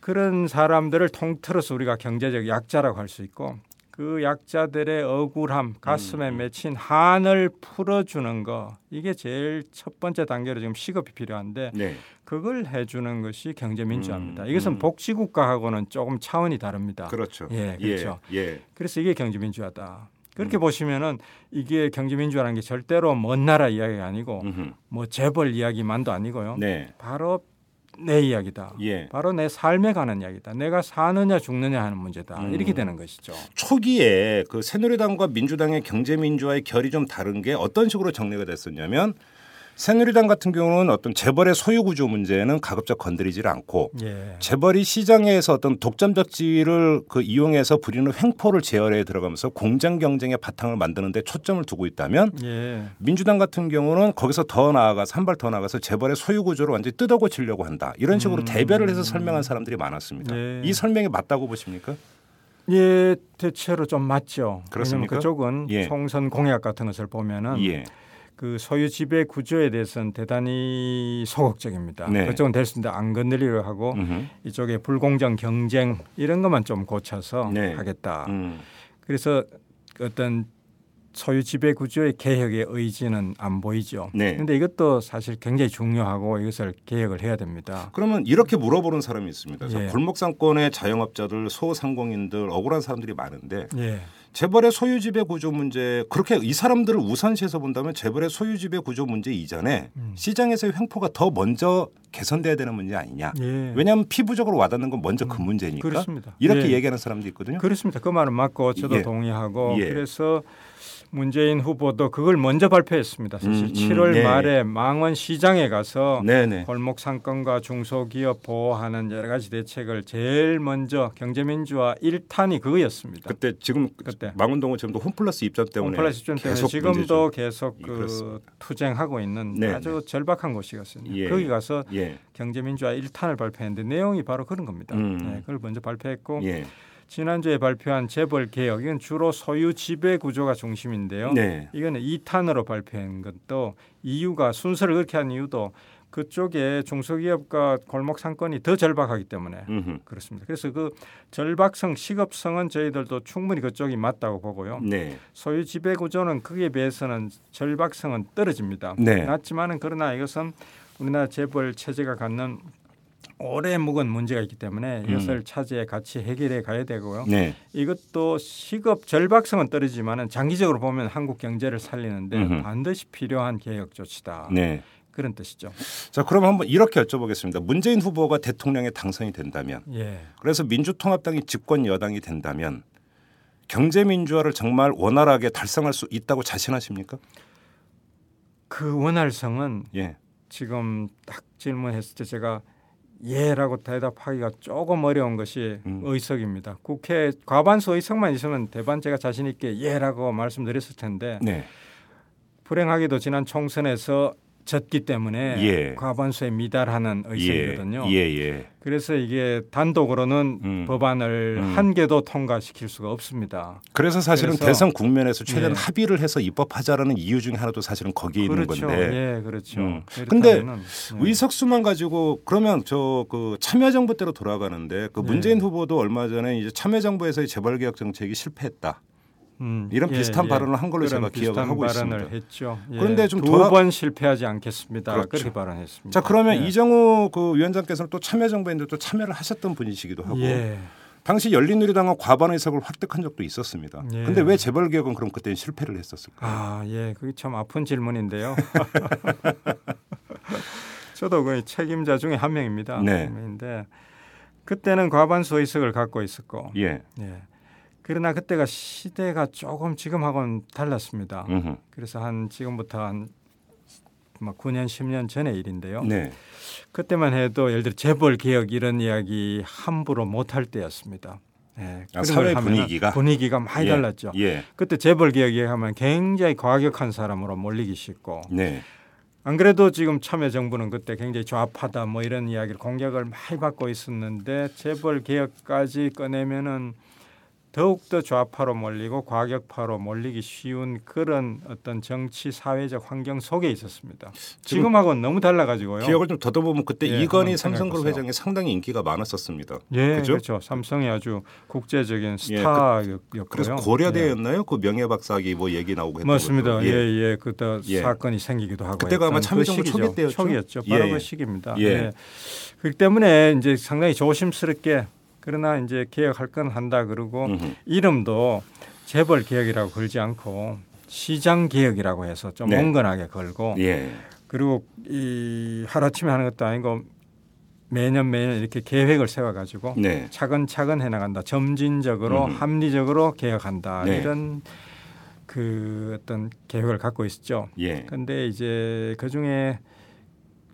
그런 사람들을 통틀어서 우리가 경제적 약자라고 할 수 있고 그 약자들의 억울함, 가슴에 음, 음. 맺힌 한을 풀어주는 거 이게 제일 첫 번째 단계로 지금 시급이 필요한데 네. 그걸 해주는 것이 경제 민주화입니다. 음, 이것은 음. 복지국가하고는 조금 차원이 다릅니다. 그렇죠. 예, 그렇죠. 예, 예. 그래서 이게 경제 민주화다. 그렇게 음. 보시면은 이게 경제민주화라는 게 절대로 먼 나라 이야기가 아니고 음흠. 뭐 재벌 이야기만도 아니고요. 네. 바로 내 이야기다. 예. 바로 내 삶에 관한 이야기다. 내가 사느냐 죽느냐 하는 문제다. 음. 이렇게 되는 것이죠. 초기에 그 새누리당과 민주당의 경제 민주화의 결이 좀 다른 게 어떤 식으로 정리가 됐었냐면 새누리당 같은 경우는 어떤 재벌의 소유 구조 문제는 가급적 건드리질 않고 예. 재벌이 시장에서 어떤 독점적 지위를 그 이용해서 부리는 횡포를 제어해 들어가면서 공장 경쟁의 바탕을 만드는데 초점을 두고 있다면 예. 민주당 같은 경우는 거기서 더 나아가서 한 발 더 나가서 재벌의 소유 구조를 완전히 뜯어고치려고 한다 이런 식으로 음. 대별을 해서 설명한 사람들이 많았습니다. 예. 이 설명이 맞다고 보십니까? 예, 대체로 좀 맞죠. 그렇습니까? 그쪽은 예. 총선 공약 같은 것을 보면은. 예. 그 소유 지배 구조에 대해서는 대단히 소극적입니다. 네. 그쪽은 될 수 있는데 안 건드리려 하고 음흠. 이쪽에 불공정 경쟁 이런 것만 좀 고쳐서 네. 하겠다. 음. 그래서 어떤 소유 지배 구조의 개혁의 의지는 안 보이죠. 그런데 네. 이것도 사실 굉장히 중요하고 이것을 개혁을 해야 됩니다. 그러면 이렇게 물어보는 사람이 있습니다. 예. 골목상권의 자영업자들, 소상공인들 억울한 사람들이 많은데 예. 재벌의 소유지배 구조 문제 그렇게 이 사람들을 우선시해서 본다면 재벌의 소유지배 구조 문제 이전에 음. 시장에서의 횡포가 더 먼저 개선돼야 되는 문제 아니냐. 예. 왜냐하면 피부적으로 와닿는 건 먼저 그 음. 문제니까. 그렇습니다. 이렇게 예. 얘기하는 사람도 있거든요. 그렇습니다. 그 말은 맞고 저도 예. 동의하고 예. 그래서 문재인 후보도 그걸 먼저 발표했습니다. 사실 음, 7월 음, 네. 말에 망원 시장에 가서 네네. 골목 상권과 중소기업 보호하는 여러 가지 대책을 제일 먼저 경제민주화 1탄이 그거였습니다. 그때 지금 그때 망원동은 지금도 홈플러스 입장 때문에 홈플러스 입장 때문에 지금도 계속 그 그렇습니다. 투쟁하고 있는 네네. 아주 절박한 곳이었습니다. 예. 거기 가서 예. 경제민주화 1탄을 발표했는데 내용이 바로 그런 겁니다. 음. 네, 그걸 먼저 발표했고 예. 지난주에 발표한 재벌 개혁 이건 주로 소유 지배 구조가 중심인데요. 네. 이거는 2탄으로 발표한 것도 이유가 순서를 그렇게 한 이유도 그쪽에 중소기업과 골목 상권이 더 절박하기 때문에 음흠. 그렇습니다. 그래서 그 절박성, 시급성은 저희들도 충분히 그쪽이 맞다고 보고요. 네. 소유 지배 구조는 그에 비해서는 절박성은 떨어집니다. 네. 낮지만은 그러나 이것은 우리나라 재벌 체제가 갖는 오래 묵은 문제가 있기 때문에 이것을 음. 차지해 같이 해결해 가야 되고요. 네. 이것도 시급 절박성은 떨어지지만은 장기적으로 보면 한국 경제를 살리는데 음흠. 반드시 필요한 개혁 조치다. 네. 그런 뜻이죠. 자, 그럼 한번 이렇게 여쭤보겠습니다. 문재인 후보가 대통령에 당선이 된다면, 예. 그래서 민주통합당이 집권 여당이 된다면 경제 민주화를 정말 원활하게 달성할 수 있다고 자신하십니까? 그 원활성은 예. 지금 딱 질문했을 때 제가 예라고 대답하기가 조금 어려운 것이 음. 의석입니다. 국회 과반수 의석만 있으면 대반 제가 자신 있게 예라고 말씀드렸을 텐데 네. 불행하게도 지난 총선에서 졌기 때문에 예. 과반수에 미달하는 의석이거든요. 예. 예. 예. 그래서 이게 단독으로는 음. 법안을 음. 한 개도 통과시킬 수가 없습니다. 그래서 사실은 그래서 대선 국면에서 최대한 예. 합의를 해서 입법하자라는 이유 중에 하나도 사실은 거기에 그렇죠. 있는 건데. 예, 그렇죠. 음. 근데 예. 의석 수만 가지고 그러면 저 그 참여정부 때로 돌아가는데 그 문재인 예. 후보도 얼마 전에 이제 참여정부에서의 재벌개혁 정책이 실패했다. 음, 이런 예, 비슷한 예, 발언을 한 걸로 제가 기억을 하고 있습니다. 했죠. 예, 그런데 좀 두번 돌아... 실패하지 않겠습니다. 그렇죠. 그렇게 발언했습니다. 자 그러면 예. 이정우 그 위원장께서는 또 참여정부인데 또 참여를 하셨던 분이시기도 하고 예. 당시 열린우리당은 과반 의석을 획득한 적도 있었습니다. 그런데 왜 재벌 개혁은 그럼 그때는 실패를 했었을까요? 아 예, 그게 참 아픈 질문인데요. *laughs* 저도 그 책임자 중에 한 명입니다. 네. 그때는 과반수 의석을 갖고 있었고, 예. 예. 그러나 그때가 시대가 조금 지금하고는 달랐습니다. 음흠. 그래서 한 지금부터 한 9년 10년 전의 일인데요. 네. 그때만 해도 예를 들어 재벌 개혁 이런 이야기 함부로 못할 때였습니다. 네, 아, 사회 분위기가 분위기가 많이 예. 달랐죠. 예. 그때 재벌 개혁 얘기하면 굉장히 과격한 사람으로 몰리기 쉽고 네. 안 그래도 지금 참여 정부는 그때 굉장히 좌파다 뭐 이런 이야기를 공격을 많이 받고 있었는데 재벌 개혁까지 꺼내면은 더욱더 좌파로 몰리고 과격파로 몰리기 쉬운 그런 어떤 정치 사회적 환경 속에 있었습니다. 지금하고는 너무 달라가지고요. 기억을 좀 더듬보면 그때 예, 이건희 삼성그룹 회장이 상당히 인기가 많았었습니다. 예, 그렇죠. 그렇죠. 삼성이 아주 국제적인 스타였고요. 예, 그, 그래서 고려대였나요? 예. 그 명예박사기 뭐 얘기 나오고 했던 맞습니다. 예, 예. 그때 예. 사건이 생기기도 하고 그때가 아마 참여정부 그 초기 때였죠. 초기였죠. 바로 그 시기입니다. 예. 예. 그렇기 때문에 이제 상당히 조심스럽게 그러나 이제 개혁할 건 한다 그러고 음흠. 이름도 재벌 개혁이라고 걸지 않고 시장 개혁이라고 해서 좀 네. 온건하게 걸고 예. 그리고 이 하루아침에 하는 것도 아니고 매년 매년 이렇게 계획을 세워 가지고 네. 차근차근 해 나간다. 점진적으로 음흠. 합리적으로 개혁한다. 네. 이런 그 어떤 계획을 갖고 있었죠. 그런데 예. 이제 그 중에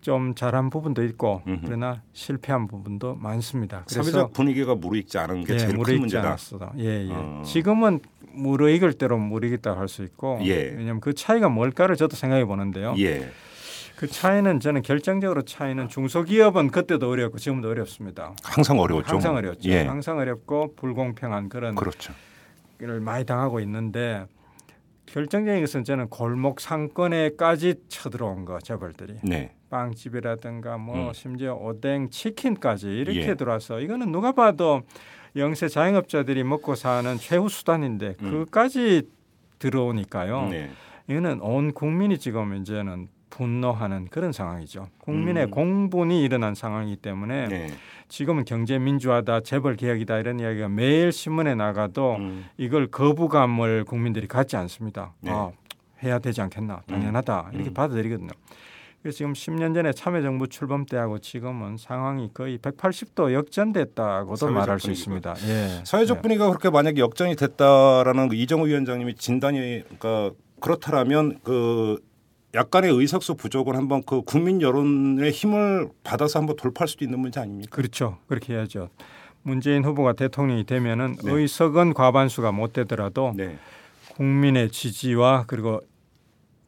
좀 잘한 부분도 있고 음흠. 그러나 실패한 부분도 많습니다. 그래서 분위기가 무르익지 않은 게 예, 제일 큰 문제다. 않았어. 예, 예. 어. 지금은 무르익을 대로 무르익다 할 수 있고 예. 왜냐하면 그 차이가 뭘까를 저도 생각해 보는데요. 예. 그 차이는 저는 결정적으로 차이는 중소기업은 그때도 어렵고 지금도 어렵습니다. 항상 어려웠죠. 항상 어렵죠. 예. 항상 어렵고 불공평한 그런 그렇죠. 를 많이 당하고 있는데 결정적인 것은 저는 골목 상권에까지 쳐들어온 거 재벌들이. 네. 빵집이라든가 뭐 음. 심지어 오뎅 치킨까지 이렇게 예. 들어와서 이거는 누가 봐도 영세 자영업자들이 먹고 사는 최후 수단인데 음. 그까지 들어오니까요. 네. 이거는 온 국민이 지금 이제는 분노하는 그런 상황이죠. 국민의 음. 공분이 일어난 상황이기 때문에 네. 지금은 경제 민주화다, 재벌 개혁이다 이런 이야기가 매일 신문에 나가도 음. 이걸 거부감을 국민들이 갖지 않습니다. 네. 아, 해야 되지 않겠나, 당연하다 이렇게 음. 받아들이거든요. 그래서 지금 10년 전에 참여정부 출범 때하고 지금은 상황이 거의 180도 역전됐다고도 말할 수 있습니다. 예. 사회적 예. 분위기가 그렇게 만약에 역전이 됐다라는 그 이정우 위원장님이 진단이 그러니까 그렇다라면 그 약간의 의석수 부족은 한번 그 국민 여론의 힘을 받아서 한번 돌파할 수도 있는 문제 아닙니까? 그렇죠. 그렇게 해야죠. 문재인 후보가 대통령이 되면은 네. 의석은 과반수가 못 되더라도 네. 국민의 지지와 그리고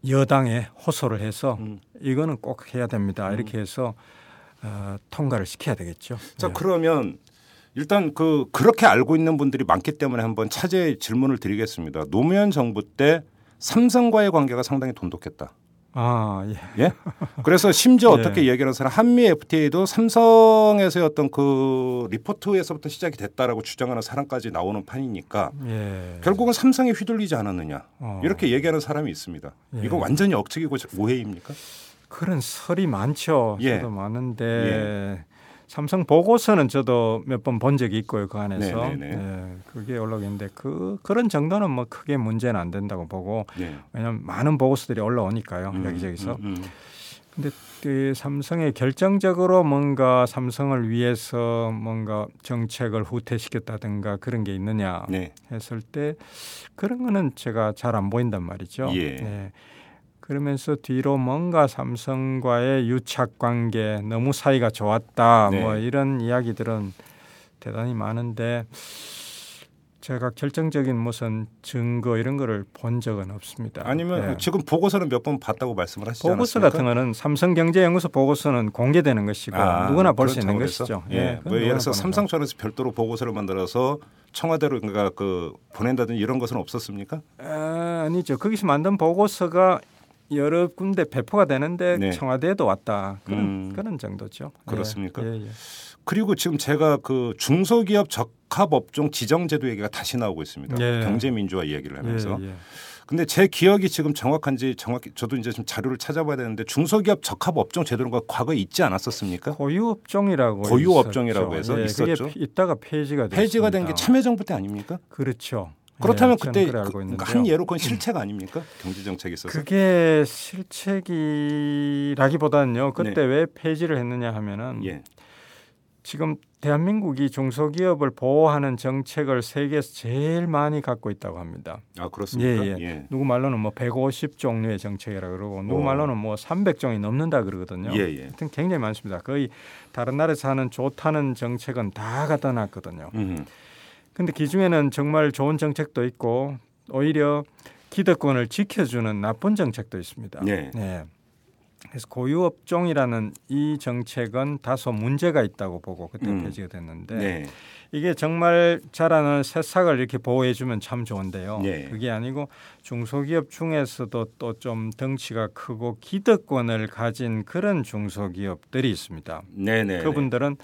여당에 호소를 해서 음. 이거는 꼭 해야 됩니다. 음. 이렇게 해서 어, 통과를 시켜야 되겠죠. 자 네. 그러면 일단 그 그렇게 알고 있는 분들이 많기 때문에 한번 차제 질문을 드리겠습니다. 노무현 정부 때 삼성과의 관계가 상당히 돈독했다. 아, 예. 예? 그래서 심지어 *laughs* 예. 어떻게 얘기하는 사람 한미 FTA도 삼성에서의 어떤 그 리포트에서부터 시작이 됐다라고 주장하는 사람까지 나오는 판이니까 예. 결국은 삼성에 휘둘리지 않았느냐 어. 이렇게 얘기하는 사람이 있습니다. 예. 이거 완전히 억측이고 오해입니까? 그런 설이 많죠. 예. 저도 많은데 예. 삼성 보고서는 저도 몇 번 본 적이 있고요 그 안에서 네, 네, 네. 네, 그게 올라오는데 그 그런 정도는 뭐 크게 문제는 안 된다고 보고 네. 왜냐하면 많은 보고서들이 올라오니까요 음, 여기저기서. 음, 음. 근데 그 삼성의 결정적으로 뭔가 삼성을 위해서 뭔가 정책을 후퇴시켰다든가 그런 게 있느냐 네. 했을 때 그런 거는 제가 잘 안 보인단 말이죠. 예. 네. 그러면서 뒤로 뭔가 삼성과의 유착 관계 너무 사이가 좋았다 네. 뭐 이런 이야기들은 대단히 많은데 제가 결정적인 무슨 증거 이런 거를 본 적은 없습니다. 아니면 네. 지금 보고서는 몇 번 봤다고 말씀을 하시지 보고서 않았습니까? 같은 거는 삼성경제연구소 보고서는 공개되는 것이고 아, 누구나 볼 수 있는 그래서? 것이죠. 예. 네. 뭐 예를 들어서 삼성전에서 별도로 보고서를 만들어서 청와대로 그러니까 그 보낸다든지 이런 것은 없었습니까? 아, 아니죠. 거기서 만든 보고서가 여러 군데 배포가 되는데 네. 청와대에도 왔다 그런 음. 그런 정도죠. 그렇습니까? 예, 예. 그리고 지금 제가 그 중소기업 적합업종 지정제도 얘기가 다시 나오고 있습니다. 예. 경제민주화 이야기를 하면서. 예, 예. 근데 제 기억이 지금 정확한지 정확히 저도 이제 좀 자료를 찾아봐야 되는데 중소기업 적합 업종 제도가 과거에 있지 않았었습니까? 고유 업종이라고 고유업종이라고 해서 예, 있었죠. 있다가 폐지가 됐습니다. 폐지가 된 게 참여정부 때 아닙니까? 그렇죠. 그렇다면 네, 그때 그, 한 예로 그건 실책 아닙니까? 경제 정책에 있어서. 그게 실책이라기보다는요. 그때 네. 왜 폐지를 했느냐 하면은 예. 지금 대한민국이 중소기업을 보호하는 정책을 세계에서 제일 많이 갖고 있다고 합니다. 아 그렇습니까? 예, 예. 예. 누구 말로는 뭐 150 종류의 정책이라 그러고 누구 오. 말로는 뭐 300종이 넘는다 그러거든요. 예, 예. 하여튼 굉장히 많습니다. 거의 다른 나라에서 하는 좋다는 정책은 다 갖다 놨거든요. 근데 그 중에는 정말 좋은 정책도 있고 오히려 기득권을 지켜주는 나쁜 정책도 있습니다. 네. 네. 그래서 고유업종이라는 이 정책은 다소 문제가 있다고 보고 그때 음. 폐지가 됐는데 네. 이게 정말 자라는 새싹을 이렇게 보호해주면 참 좋은데요. 네. 그게 아니고 중소기업 중에서도 또 좀 덩치가 크고 기득권을 가진 그런 중소기업들이 있습니다. 네네. 네, 네. 그분들은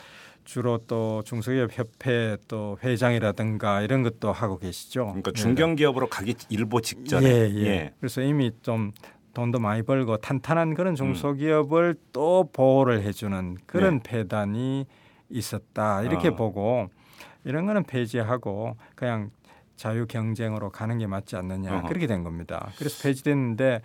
주로 또 중소기업 협회 또 회장이라든가 이런 것도 하고 계시죠. 그러니까 중견기업으로 가기 일보 직전에. 예, 예. 예. 그래서 이미 좀 돈도 많이 벌고 탄탄한 그런 음. 중소기업을 음. 또 보호를 해주는 그런 네. 폐단이 있었다 이렇게 어. 보고 이런 거는 폐지하고 그냥 자유 경쟁으로 가는 게 맞지 않느냐 어허. 그렇게 된 겁니다. 그래서 폐지됐는데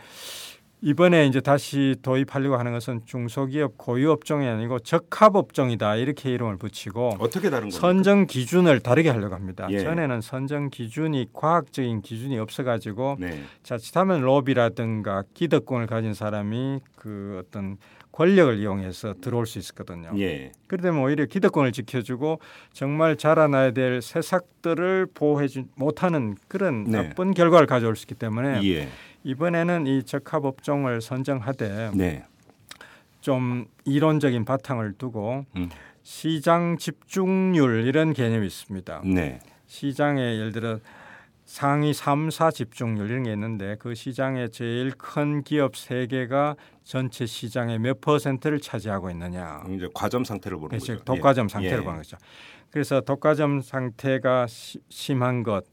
이번에 이제 다시 도입하려고 하는 것은 중소기업 고유 업종이 아니고 적합 업종이다 이렇게 이름을 붙이고 어떻게 다른 겁니까? 선정 기준을 다르게 하려고 합니다. 예. 전에는 선정 기준이 과학적인 기준이 없어가지고 네. 자칫하면 로비라든가 기득권을 가진 사람이 그 어떤 권력을 이용해서 들어올 수 있었거든요. 예. 그러면 오히려 기득권을 지켜주고 정말 자라나야 될 새싹들을 보호해주 못하는 그런 네. 나쁜 결과를 가져올 수 있기 때문에. 예. 이번에는 이 적합 업종을 선정하되 네. 좀 이론적인 바탕을 두고 음. 시장 집중률 이런 개념이 있습니다. 네. 시장에 예를 들어 상위 3, 4 집중률 이런 게 있는데 그 시장의 제일 큰 기업 세 개가 전체 시장의 몇 퍼센트를 차지하고 있느냐. 이제 과점 상태를 보는 그렇죠. 거죠. 독과점 예. 상태를 예. 보는 거죠. 그래서 독과점 상태가 시, 심한 것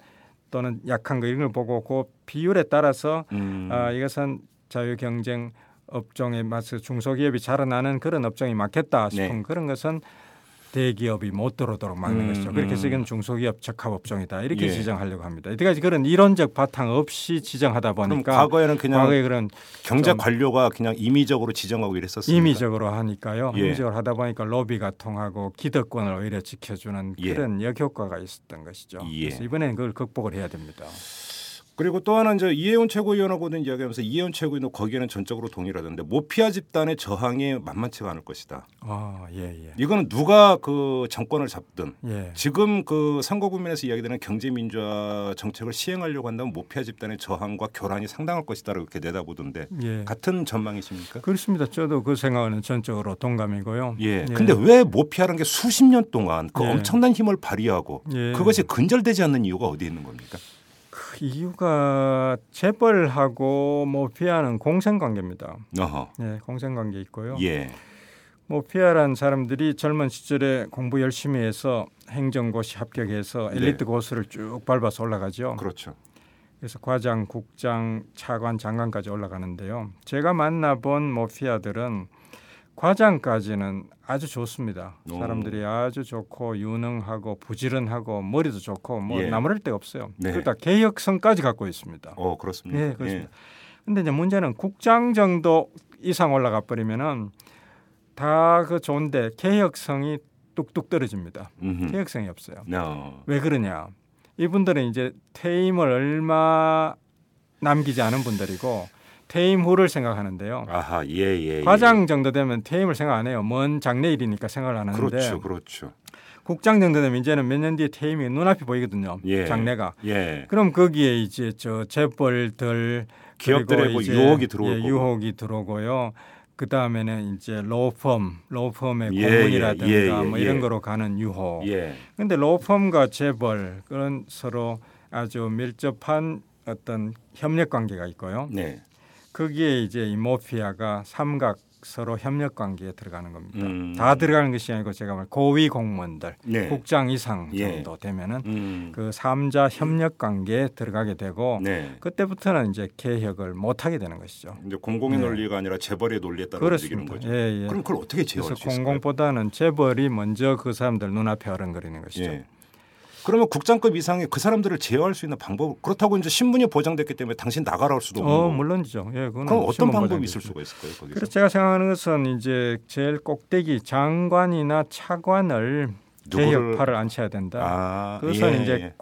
또는 약한 거 이런 걸 보고 그 비율에 따라서 음. 아, 이것은 자유 경쟁 업종에 맞서 중소기업이 자라나는 그런 업종이 맞겠다 싶은 네. 그런 것은 대기업이 못 들어오도록 막는 음, 것이죠. 그렇게 해서 이건 음. 중소기업 적합업종이다 이렇게 예. 지정하려고 합니다. 이때까지 그런 이론적 바탕 없이 지정하다 보니까 과거에는 그냥 과거에 그런 경제 관료가 그냥 임의적으로 지정하고 이랬었습니다. 임의적으로 하니까요. 예. 임의적으로 하다 보니까 로비가 통하고 기득권을 오히려 지켜주는 예. 그런 역효과가 있었던 것이죠. 예. 그래서 이번에는 그걸 극복을 해야 됩니다. 그리고 또 하나 이제 이혜원 최고위원하고는 이야기하면서 이혜원 최고위원도 거기에는 전적으로 동일하던데 모피아 집단의 저항이 만만치가 않을 것이다. 아, 예, 예. 이거는 누가 그 정권을 잡든 예. 지금 그 선거 국면에서 이야기되는 경제 민주화 정책을 시행하려고 한다면 모피아 집단의 저항과 교란이 상당할 것이다 이렇게 내다보던데 예. 같은 전망이십니까? 그렇습니다. 저도 그 생각은 전적으로 동감이고요. 예. 예. 근데 왜 모피아라는 게 수십 년 동안 그 예. 엄청난 힘을 발휘하고 예. 그것이 근절되지 않는 이유가 어디 있는 겁니까? 이유가 재벌하고 모피아는 공생관계입니다. 어허. 네, 공생관계 있고요. 예. 모피아란 사람들이 젊은 시절에 공부 열심히 해서 행정고시 합격해서 네. 엘리트 네. 고수를 쭉 밟아서 올라가죠. 그렇죠. 그래서 과장, 국장, 차관, 장관까지 올라가는데요. 제가 만나본 모피아들은 과장까지는 아주 좋습니다. 오. 사람들이 아주 좋고 유능하고 부지런하고 머리도 좋고 뭐 예. 나무랄 데가 없어요. 네. 그러다 개혁성까지 갖고 있습니다. 어 그렇습니다. 네, 그렇습니다. 예. 근데 이제 문제는 국장 정도 이상 올라가 버리면은 다 그 좋은데 개혁성이 뚝뚝 떨어집니다. 음흠. 개혁성이 없어요. No. 왜 그러냐? 이분들은 이제 퇴임을 얼마 남기지 않은 분들이고 퇴임 후를 생각하는데요. 아하, 예, 예. 과장 정도 되면 퇴임을 생각 안 해요. 먼 장래 일이니까 생각을 안 하는데. 그렇죠, 그렇죠. 국장 정도 되면 이제는 몇 년 뒤에 퇴임이 눈앞이 보이거든요. 예. 장래가. 예. 그럼 거기에 이제 저 재벌들 기업들의 뭐 유혹이 들어오고 예, 유혹이 들어오고요. 그 다음에는 이제 로펌, 로펌의 예, 고문이라든가 예, 예, 뭐 이런 거로 가는 유혹. 그런데 로펌과 재벌 그런 서로 아주 밀접한 어떤 협력 관계가 있고요. 네. 거기에 이제 이 모피아가 삼각 서로 협력 관계에 들어가는 겁니다. 음. 다 들어가는 것이 아니고 제가 말 고위 공무원들 네. 국장 이상 예. 정도 예. 되면은 음. 그 삼자 협력 관계에 들어가게 되고 네. 그때부터는 이제 개혁을 못 하게 되는 것이죠. 이제 공공의 네. 논리가 아니라 재벌의 논리에 따라 움직이는 거죠. 예, 예. 그럼 그걸 어떻게 제어할 수 있을까요? 공공보다는 재벌이 먼저 그 사람들 눈앞에 어른거리는 것이죠. 예. 그러면 국장급 이상의 그 사람들을 제어할 수 있는 방법 그렇다고 이제 신분이 보장됐기 때문에 당신 나가라 할 수도 없고. 어, 물론이죠. 예, 그럼 어떤 방법이 있을 수가 있을까요? 거기서? 그래서 제가 생각하는 것은 이제 제일 꼭대기 장관이나 차관을 개혁파를 앉혀야 된다. 아, 그것은 예, 이제 예.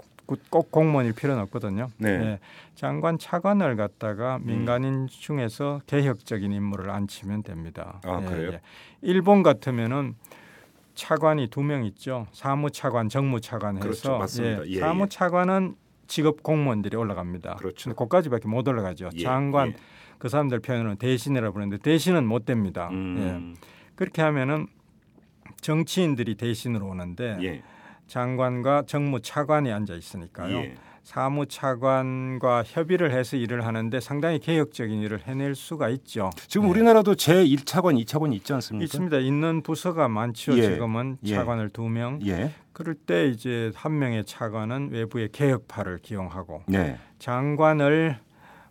꼭 공무원일 필요는 없거든요. 네. 예. 장관 차관을 갖다가 민간인 음. 중에서 개혁적인 인물을 앉히면 됩니다. 아, 예, 그래요? 예. 일본 같으면은 차관이 두 명 있죠. 사무차관, 정무차관 해서 그렇죠. 예, 예, 사무차관은 직업 공무원들이 올라갑니다. 그렇죠. 거기까지밖에 못 올라가죠. 예, 장관 예. 그 사람들 표현으로 대신이라 부르는데 대신은 못 됩니다. 음. 예. 그렇게 하면은 정치인들이 대신으로 오는데 예. 장관과 정무차관이 앉아 있으니까요. 예. 사무차관과 협의를 해서 일을 하는데 상당히 개혁적인 일을 해낼 수가 있죠. 지금 네. 우리나라도 제 1차관, 2차관이 있지 않습니까? 있습니다. 있는 부서가 많죠. 예. 지금은 예. 차관을 두 명. 예. 그럴 때 이제 한 명의 차관은 외부의 개혁파를 기용하고 네. 장관을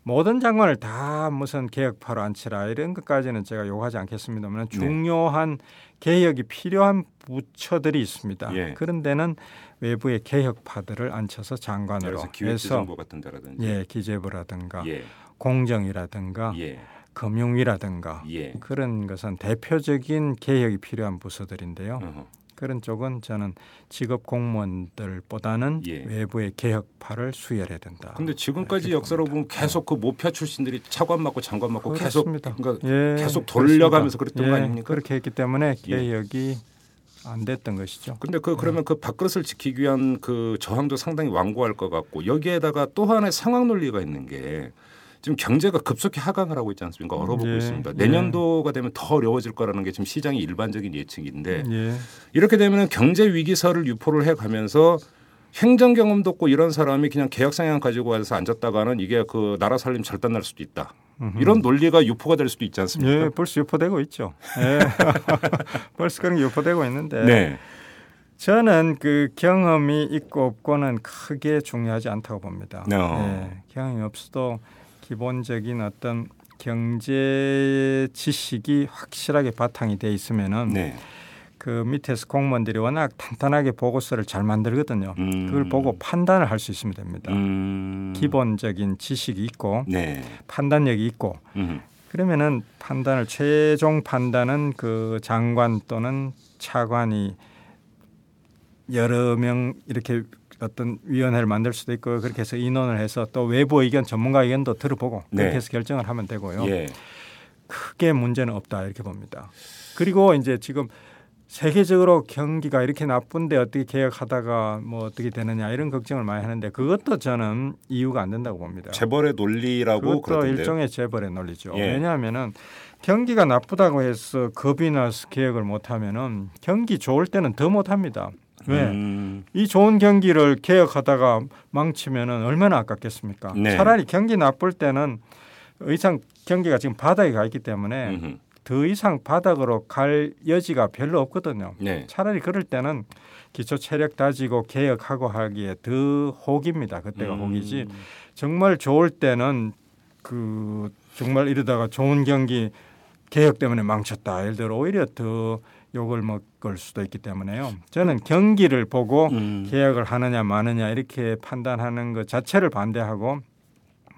모든 장관을 다 무슨 개혁파로 앉히라 이런 것까지는 제가 요구하지 않겠습니다만 네. 중요한 개혁이 필요한 부처들이 있습니다. 예. 그런 데는 외부의 개혁파들을 앉혀서 장관으로 해서 같은 데라든지 예, 기재부라든가 예. 공정이라든가 예. 금융이라든가 예. 그런 것은 대표적인 개혁이 필요한 부서들인데요. 어허. 그런 쪽은 저는 직업 공무원들보다는 예. 외부의 개혁파를 수혈해야 된다. 근데 지금까지 역사로 보면 계속 그 모표 출신들이 차관 맡고 장관 맡고 계속 그러니까 예, 계속 돌려가면서 그랬던 예, 거 아닙니까? 그렇게 했기 때문에 예. 개혁이 안 됐던 것이죠. 근데 그 그러면 그 밥그릇을 지키기 위한 그 저항도 상당히 완고할 것 같고 여기에다가 또 하나의 상황 논리가 있는 게 지금 경제가 급속히 하강을 하고 있지 않습니까? 얼어붙고 예. 있습니다. 내년도가 되면 더 어려워질 거라는 게 지금 시장의 일반적인 예측인데 예. 이렇게 되면 경제 위기설을 유포를 해 가면서 행정 경험도 없고 이런 사람이 그냥 계약 상향 가지고 와서 앉았다가는 이게 그 나라 살림 절단 날 수도 있다. 음흠. 이런 논리가 유포가 될 수도 있지 않습니까? 예, 벌써 유포되고 있죠. 예. *laughs* 벌써 그런 게 유포되고 있는데. 네. 저는 그 경험이 있고 없고는 크게 중요하지 않다고 봅니다. No. 예, 경험이 없어도 기본적인 어떤 경제 지식이 확실하게 바탕이 돼 있으면은 네. 그 밑에서 공무원들이 워낙 탄탄하게 보고서를 잘 만들거든요. 음. 그걸 보고 판단을 할 수 있으면 됩니다. 음. 기본적인 지식이 있고 네. 판단력이 있고 음. 그러면은 판단을 최종 판단은 그 장관 또는 차관이 여러 명 이렇게 어떤 위원회를 만들 수도 있고 그렇게 해서 인원을 해서 또 외부 의견 전문가 의견도 들어보고 그렇게 네. 해서 결정을 하면 되고요. 예. 크게 문제는 없다 이렇게 봅니다. 그리고 이제 지금 세계적으로 경기가 이렇게 나쁜데 어떻게 개혁하다가 뭐 어떻게 되느냐 이런 걱정을 많이 하는데 그것도 저는 이유가 안 된다고 봅니다. 재벌의 논리라고 그것도 그러던데요. 일종의 재벌의 논리죠. 예. 왜냐하면은 경기가 나쁘다고 해서 겁이 나서 개혁을 못하면은 경기 좋을 때는 더 못합니다. 왜? 음. 이 좋은 경기를 개혁하다가 망치면은 얼마나 아깝겠습니까? 네. 차라리 경기 나쁠 때는 의상 경기가 지금 바닥에 가 있기 때문에 음흠. 더 이상 바닥으로 갈 여지가 별로 없거든요. 네. 차라리 그럴 때는 기초 체력 다지고 개혁하고 하기에 더 혹입니다. 그때가 음. 혹이지. 정말 좋을 때는 그 정말 이러다가 좋은 경기 개혁 때문에 망쳤다. 예를 들어 오히려 더 욕을 먹을 수도 있기 때문에요. 저는 경기를 보고 음. 개혁을 하느냐 마느냐 이렇게 판단하는 것 자체를 반대하고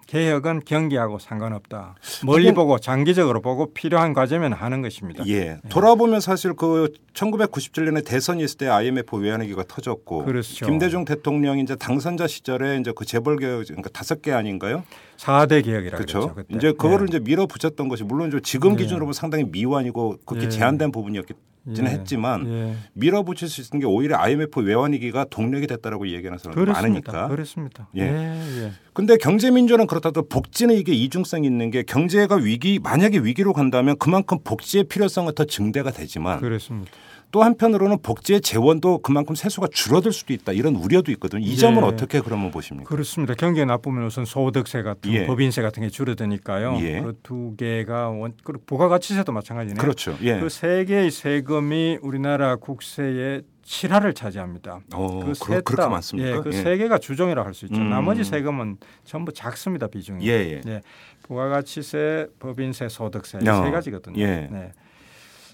개혁은 경기하고 상관없다. 멀리 보고 장기적으로 보고 필요한 과제면 하는 것입니다. 예. 예. 돌아보면 사실 그 1997년에 대선이 있을 때 IMF 외환위기가 터졌고 그렇죠. 김대중 대통령이 이제 당선자 시절에 이제 그 재벌 개혁 그러니까 다섯 개 아닌가요? 4대 개혁이라고 그렇죠. 이제 그거를 예. 이제 밀어붙였던 것이 물론 지금 예. 기준으로 보면 상당히 미완이고 그렇게 예. 제한된 부분이었기 예. 했지만 예. 밀어붙일 수 있는 게 오히려 IMF 외환위기가 동력이 됐다라고 얘기하는 사람이 많으니까. 그렇습니다. 예. 예. 근데 경제민주는 그렇다도 복지는 이게 이중성이 있는 게 경제가 위기 만약에 위기로 간다면 그만큼 복지의 필요성은 더 증대가 되지만 그렇습니다. 또 한편으로는 복지의 재원도 그만큼 세수가 줄어들 수도 있다 이런 우려도 있거든요. 이 점은 예. 어떻게 그러면 보십니까? 그렇습니다. 경기가 나쁘면 우선 소득세 같은 예. 법인세 같은 게 줄어드니까요. 예. 그두 개가 원, 그리고 부가가치세도 마찬가지네요. 그렇죠. 예. 그세 개의 세금이 우리나라 국세의 7화를 차지합니다. 오, 어, 그 그렇게 많습니까? 예, 그세 예. 개가 주종이라고 할수 있죠. 음. 나머지 세금은 전부 작습니다 비중이. 예, 예. 예. 부가가치세, 법인세, 소득세 어. 세 가지거든요. 예. 네.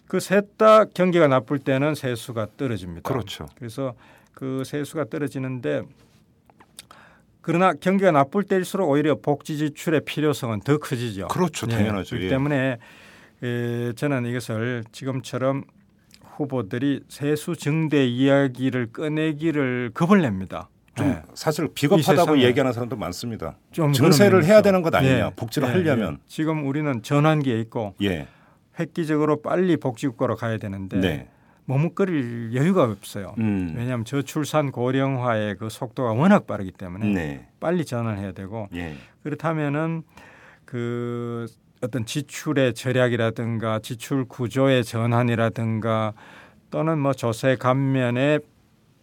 그 셋 다 경기가 나쁠 때는 세수가 떨어집니다. 그렇죠. 그래서 그 세수가 떨어지는데 그러나 경기가 나쁠 때일수록 오히려 복지 지출의 필요성은 더 커지죠. 그렇죠, 네. 당연하죠. 네. 그렇기 때문에 에, 저는 이것을 지금처럼 후보들이 세수 증대 이야기를 꺼내기를 겁을 냅니다. 좀 네. 사실 비겁하다고 얘기하는 사람도 많습니다. 좀 증세를 해야 되는 것 아니냐, 네. 복지를 네. 하려면. 지금 우리는 전환기에 있고 예. 획기적으로 빨리 복지국가로 가야 되는데 네. 머뭇거릴 여유가 없어요. 음. 왜냐하면 저출산 고령화의 그 속도가 워낙 빠르기 때문에 네. 빨리 전환을 해야 되고 예. 그렇다면은 그 어떤 지출의 절약이라든가 지출 구조의 전환이라든가 또는 뭐 조세 감면의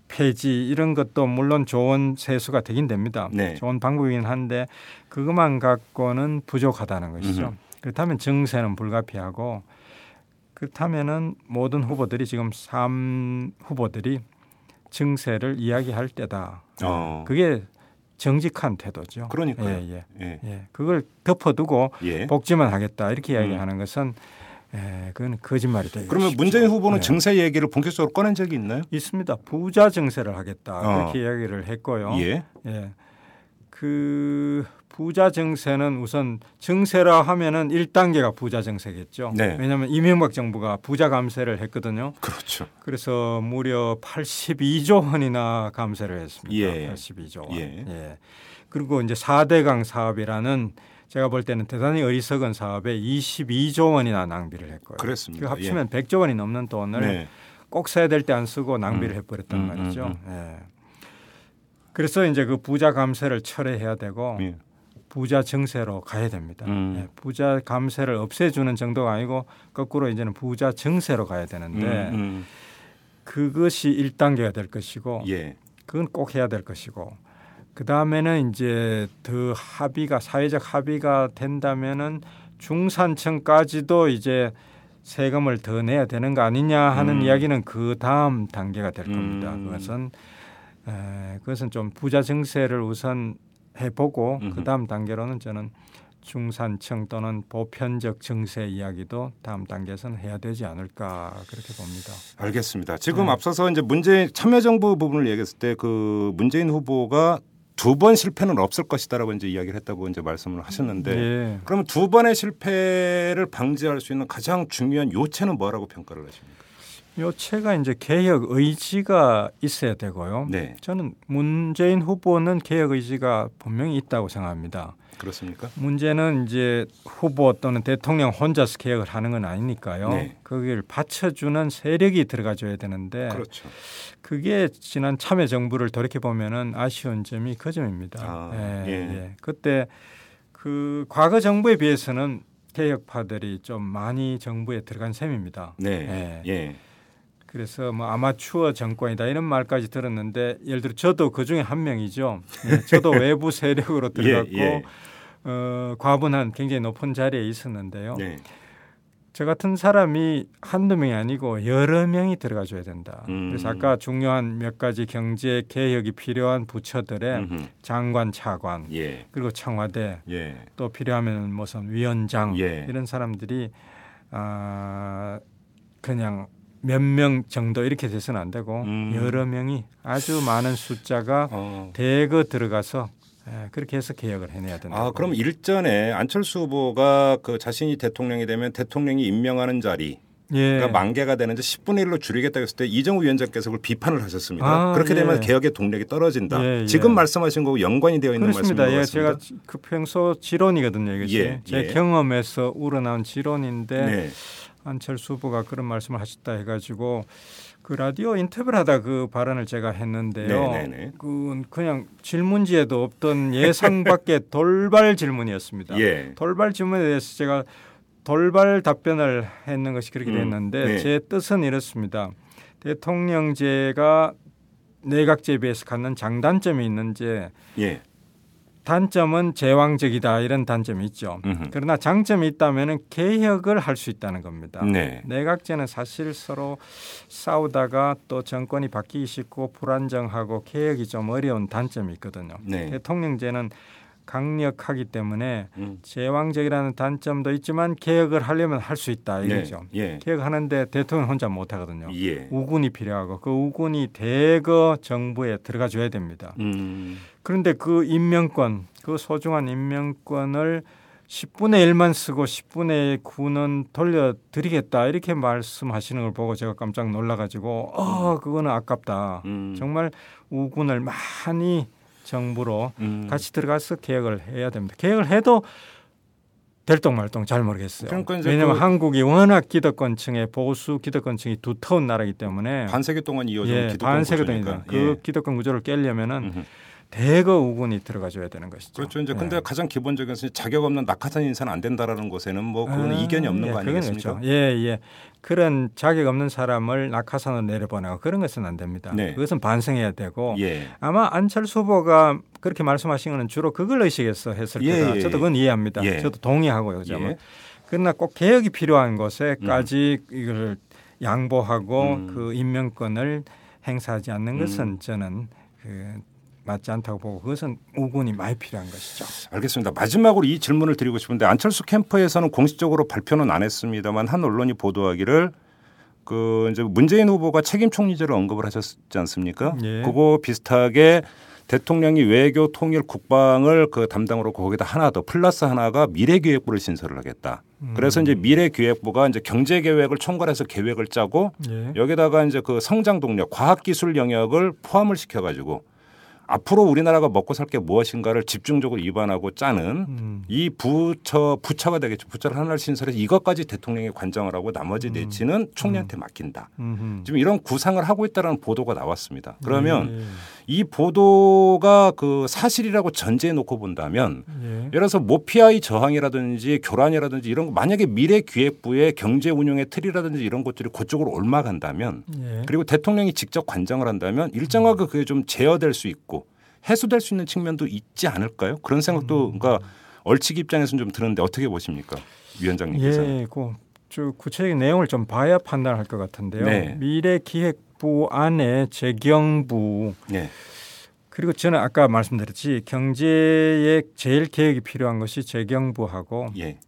폐지 이런 것도 물론 좋은 세수가 되긴 됩니다. 네. 좋은 방법이긴 한데 그것만 갖고는 부족하다는 것이죠. 음. 그렇다면 증세는 불가피하고 그렇다면은 모든 후보들이 지금 삼 후보들이 증세를 이야기할 때다. 어. 그게 정직한 태도죠. 그러니까 예, 예, 예. 예. 그걸 덮어두고 예. 복지만 하겠다 이렇게 이야기하는 음. 것은 예, 그건 거짓말이다. 그러면 쉽죠. 문재인 후보는 예. 증세 얘기를 본격적으로 꺼낸 적이 있나요? 있습니다. 부자 증세를 하겠다 어. 그렇게 이야기를 했고요. 예. 예. 그 부자 증세는 우선 증세라 하면은 1단계가 부자 증세겠죠. 네. 왜냐하면 이명박 정부가 부자 감세를 했거든요. 그렇죠. 그래서 무려 82조 원이나 감세를 했습니다. 예. 82조 원. 예. 예. 그리고 이제 4대강 사업이라는 제가 볼 때는 대단히 어리석은 사업에 22조 원이나 낭비를 했고요. 그렇습니다. 그 합치면 예. 100조 원이 넘는 돈을 네. 꼭 써야 될 때 안 쓰고 낭비를 음. 해버렸단 음, 말이죠. 음, 음. 예. 그래서 이제 그 부자 감세를 철회해야 되고 예. 부자 증세로 가야 됩니다. 음. 예, 부자 감세를 없애주는 정도가 아니고 거꾸로 이제는 부자 증세로 가야 되는데 음, 음. 그것이 1단계가 될 것이고 예. 그건 꼭 해야 될 것이고 그 다음에는 이제 더 합의가 사회적 합의가 된다면은 중산층까지도 이제 세금을 더 내야 되는 거 아니냐 하는 음. 이야기는 그 다음 단계가 될 겁니다. 음. 그것은 에, 그것은 좀 부자 증세를 우선 해보고 그 다음 단계로는 저는 중산층 또는 보편적 증세 이야기도 다음 단계에서는 해야 되지 않을까 그렇게 봅니다. 알겠습니다. 지금 네. 앞서서 이제 문재인 참여정부 부분을 얘기했을 때 그 문재인 후보가 두 번 실패는 없을 것이다라고 이제 이야기를 했다고 이제 말씀을 하셨는데 네. 그러면 두 번의 실패를 방지할 수 있는 가장 중요한 요체는 뭐라고 평가를 하십니까? 요 체가 이제 개혁 의지가 있어야 되고요. 네. 저는 문재인 후보는 개혁 의지가 분명히 있다고 생각합니다. 그렇습니까? 문제는 이제 후보 또는 대통령 혼자서 개혁을 하는 건 아니니까요. 네. 거기를 받쳐주는 세력이 들어가줘야 되는데 그렇죠. 그게 지난 참여 정부를 돌이켜 보면은 아쉬운 점이 그 점입니다. 아, 예, 예. 예. 그때 그 과거 정부에 비해서는 개혁파들이 좀 많이 정부에 들어간 셈입니다. 네. 예. 예. 그래서 뭐 아마추어 정권이다 이런 말까지 들었는데 예를 들어 저도 그 중에 한 명이죠. 예, 저도 *laughs* 외부 세력으로 들어갔고 예, 예. 어, 과분한 굉장히 높은 자리에 있었는데요. 네. 저 같은 사람이 한두 명이 아니고 여러 명이 들어가 줘야 된다. 음. 그래서 아까 중요한 몇 가지 경제 개혁이 필요한 부처들의 음흠. 장관, 차관 예. 그리고 청와대 예. 또 필요하면 무슨 위원장 예. 이런 사람들이 아 그냥 몇 명 정도 이렇게 돼서는 안 되고 음. 여러 명이 아주 많은 숫자가 어. 대거 들어가서 예, 그렇게 해서 개혁을 해내야 된다. 아, 그럼 일전에 안철수 후보가 그 자신이 대통령이 되면 대통령이 임명하는 자리 예. 그러니까 만개가 되는지 10분의 1로 줄이겠다 했을 때 이정우 위원장께서 그걸 비판을 하셨습니다. 아, 그렇게 되면 예. 개혁의 동력이 떨어진다. 예, 예. 지금 말씀하신 거고 연관이 되어 있는 그렇습니다. 말씀인 것 예, 같습니다. 제가 그 평소 지론이거든요. 이것이 예, 제 예. 경험에서 우러나온 지론인데 네. 안철수 후보가 그런 말씀을 하셨다 해가지고 그 라디오 인터뷰를 하다 그 발언을 제가 했는데요. 네네네. 그 그냥 질문지에도 없던 예상 밖의 *laughs* 돌발 질문이었습니다. 예. 돌발 질문에 대해서 제가 돌발 답변을 했는 것이 그렇게 음, 됐는데 음, 네. 제 뜻은 이렇습니다. 대통령제가 내각제에 비해서 갖는 장단점이 있는지 예. 단점은 제왕적이다 이런 단점이 있죠. 음흠. 그러나 장점이 있다면 개혁을 할 수 있다는 겁니다. 네. 내각제는 사실 서로 싸우다가 또 정권이 바뀌기 쉽고 불안정하고 개혁이 좀 어려운 단점이 있거든요. 네. 대통령제는 강력하기 때문에 음. 제왕적이라는 단점도 있지만 개혁을 하려면 할 수 있다 네. 이거죠. 네. 예. 개혁하는데 대통령 혼자 못 하거든요. 예. 우군이 필요하고 그 우군이 대거 정부에 들어가 줘야 됩니다. 음. 그런데 그 임명권, 그 소중한 임명권을 10분의 1만 쓰고 10분의 9는 돌려드리겠다 이렇게 말씀하시는 걸 보고 제가 깜짝 놀라가지고 어 그거는 아깝다. 음. 정말 우군을 많이 정부로 음. 같이 들어가서 개혁을 해야 됩니다. 개혁을 해도 될똥말똥 잘 모르겠어요. 그러니까 왜냐하면 그 한국이 워낙 기득권층의 보수 기득권층이 두터운 나라이기 때문에 반세기 동안 이어진 예, 기득권 반세기 동안 그 예. 기득권 구조를 깨려면은 음흠. 대거 우군이 들어가줘야 되는 것이죠. 그렇죠. 이제 근데 네. 가장 기본적인 것은 자격 없는 낙하산 인사는 안 된다라는 것에는 뭐 그거는 아, 이견이 없는 예, 거 아니겠습니까? 그렇죠. 예, 예. 그런 자격 없는 사람을 낙하산으로 내려보내고 그런 것은 안 됩니다. 네. 그것은 반성해야 되고 예. 아마 안철수 후보가 그렇게 말씀하신 거는 주로 그걸 의식해서 했을 예, 거다. 예, 저도 그건 이해합니다. 예. 저도 동의하고요. 저는. 예. 그러나 꼭 개혁이 필요한 것에까지 음. 이걸 양보하고 음. 그 임명권을 행사하지 않는 것은 음. 저는 그 맞지 않다고 보고 그것은 우군이 많이 필요한 것이죠. 알겠습니다. 마지막으로 이 질문을 드리고 싶은데 안철수 캠프에서는 공식적으로 발표는 안 했습니다만 한 언론이 보도하기를 그 이제 문재인 후보가 책임 총리제를 언급을 하셨지 않습니까? 예. 그거 비슷하게 대통령이 외교 통일 국방을 그 담당으로 거기다 하나 더 플러스 하나가 미래기획부를 신설을 하겠다. 음. 그래서 이제 미래기획부가 이제 경제 계획을 총괄해서 계획을 짜고 예. 여기다가 이제 그 성장 동력, 과학 기술 영역을 포함을 시켜 가지고 앞으로 우리나라가 먹고 살 게 무엇인가를 집중적으로 입안하고 짜는 음. 이 부처 부처가 되겠죠. 부처를 하나를 신설해서 이것까지 대통령이 관장을 하고 나머지 음. 내치는 총리한테 음. 맡긴다. 음흠. 지금 이런 구상을 하고 있다는 보도가 나왔습니다. 그러면 예. 이 보도가 그 사실이라고 전제해 놓고 본다면 예. 예를 들어서 모피아의 저항이라든지 교란이라든지 이런 거 만약에 미래기획부의 경제 운영의 틀이라든지 이런 것들이 그쪽으로 옮아간다면 예. 그리고 대통령이 직접 관장을 한다면 일정하게 그게 좀 제어될 수 있고 해소될 수 있는 측면도 있지 않을까요? 그런 생각도 음. 그러니까 얼치기 입장에서는 좀 드는데 어떻게 보십니까, 위원장님께서? 예, 그 구체적인 내용을 좀 봐야 판단할 것 같은데요. 네. 미래 기획 부 안에 재경부 네. 그리고 저는 아까 말씀드렸지 경제의 제일 계획이 필요한 것이 재경부하고 예.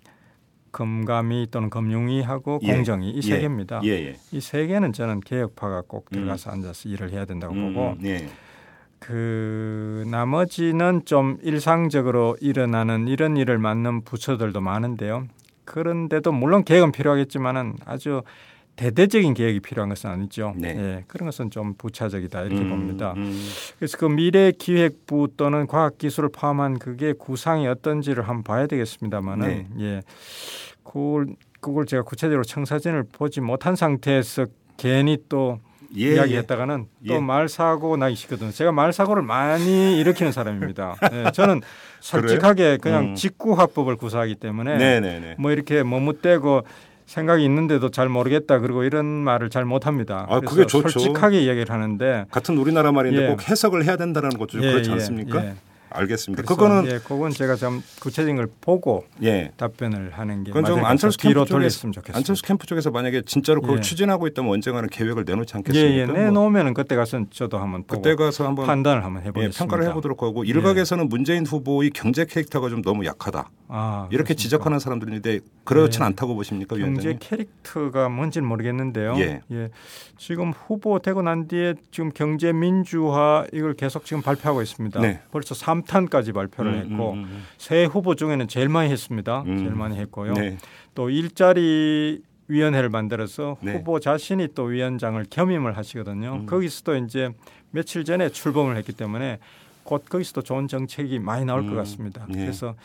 금감위 또는 금융위하고 예. 공정위 이세 예. 개입니다. 예. 예. 이세 개는 저는 개혁파가 꼭 들어가서 음. 앉아서 일을 해야 된다고 음. 보고 예. 그 나머지는 좀 일상적으로 일어나는 이런 일을 맡는 부처들도 많은데요. 그런데도 물론 개혁은 필요하겠지만은 아주 대대적인 계획이 필요한 것은 아니죠. 네. 예, 그런 것은 좀 부차적이다 이렇게 음, 봅니다. 음. 그래서 그 미래 기획부 또는 과학 기술을 포함한 그게 구상이 어떤지를 한번 봐야 되겠습니다만은 네. 예, 그걸 그걸 제가 구체적으로 청사진을 보지 못한 상태에서 괜히 또 예, 이야기했다가는 예. 또 말사고 나기 싫거든요. 제가 말사고를 많이 *laughs* 일으키는 사람입니다. 네, 저는 솔직하게 그냥 음. 직구화법을 구사하기 때문에 네네네. 네, 네. 뭐 이렇게 머뭇대고 생각이 있는데도 잘 모르겠다 그리고 이런 말을 잘 못합니다. 아, 그게 좋죠. 솔직하게 이야기를 하는데 같은 우리나라 말인데 예. 꼭 해석을 해야 된다는 것도 예, 그렇지 예, 않습니까? 예. 알겠습니다. 그거는 예, 그건 제가 좀 구체적인 걸 보고 예. 답변을 하는 게 그건 좀 안철수 캠프 쪽에서 안철수 캠프 쪽에서 만약에 진짜로 그걸 예. 추진하고 있다면 언젠가는 계획을 내놓지 않겠습니까? 예, 예. 내놓으면은 그때 가서 저도 한번 그때 가서 한번 판단을 한번 해보겠습니다. 예, 평가를 해보도록 하고 일각에서는 문재인 후보의 경제 캐릭터가 좀 너무 약하다. 아, 이렇게 그렇습니까? 지적하는 사람들인데 그렇지는 않다고 보십니까, 위원장님? 경제 캐릭터가 뭔지는 모르겠는데요. 예. 예. 지금 후보 되고 난 뒤에 지금 경제 민주화 이걸 계속 지금 발표하고 있습니다. 네. 벌써 3 탄까지 발표를 음, 했고 음, 음, 음. 새 후보 중에는 제일 많이 했습니다. 음. 제일 많이 했고요. 네. 또 일자리 위원회를 만들어서 네. 후보 자신이 또 위원장을 겸임을 하시거든요. 음. 거기서도 이제 며칠 전에 출범을 했기 때문에 곧 거기서도 좋은 정책이 많이 나올 음. 것 같습니다. 네. 그래서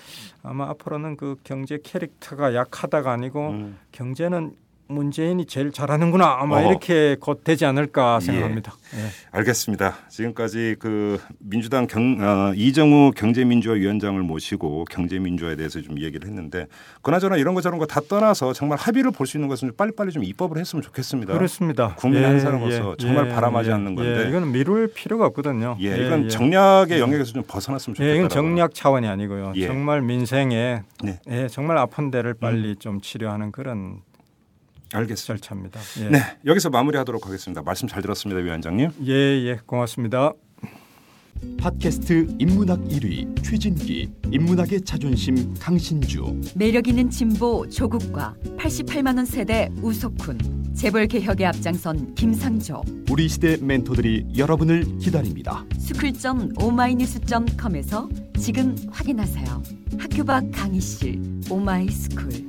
아마 앞으로는 그 경제 캐릭터가 약하다가 아니고 음. 경제는 문재인이 제일 잘하는구나 아마 어. 이렇게 곧 되지 않을까 생각합니다. 예. 예. 알겠습니다. 지금까지 그 민주당 경, 어, 이정우 경제민주화위원장을 모시고 경제민주화에 대해서 좀 얘기를 했는데 그나저나 이런 거 저런 거 다 떠나서 정말 합의를 볼 수 있는 것은 빨리빨리 좀 입법을 했으면 좋겠습니다. 그렇습니다. 국민 예, 한 사람으로서 예, 정말 예, 바람하지 않는 건데 예, 이건 미룰 필요가 없거든요. 예, 이건 정략의 영역에서 좀 벗어났으면 좋겠다. 이건 정략 차원이 아니고요. 정말 민생에 네. 정말 아픈 데를 빨리 음. 좀 치료하는 그런 알겠습니다. 절차입니다. 예. 네, 여기서 마무리하도록 하겠습니다. 말씀 잘 들었습니다, 위원장님. 예, 예, 고맙습니다. 팟캐스트 인문학 1위 최진기, 인문학의 자존심 강신주, 매력 있는 진보 조국과 88만 원 세대 우석훈, 재벌 개혁에 앞장선 김상조. 우리 시대 멘토들이 여러분을 기다립니다. school점 오마이뉴스점com에서 지금 확인하세요. 학교 밖 강의실 오마이스쿨.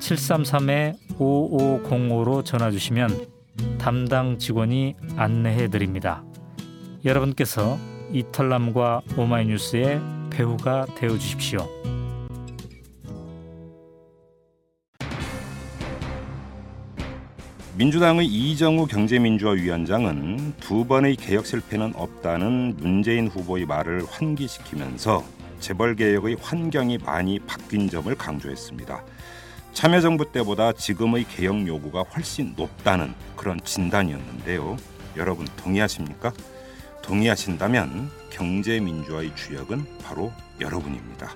733-5505로 전화 주시면 담당 직원이 안내해 드립니다. 여러분께서 이털남과 오마이뉴스의 배우가 되어 주십시오. 민주당의 이정우 경제민주화위원장은 두 번의 개혁 실패는 없다는 문재인 후보의 말을 환기시키면서 재벌 개혁의 환경이 많이 바뀐 점을 강조했습니다. 참여정부 때보다 지금의 개혁 요구가 훨씬 높다는 그런 진단이었는데요. 여러분 동의하십니까? 동의하신다면 경제민주화의 주역은 바로 여러분입니다.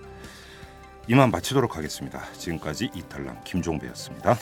이만 마치도록 하겠습니다. 지금까지 이탈남 김종배였습니다.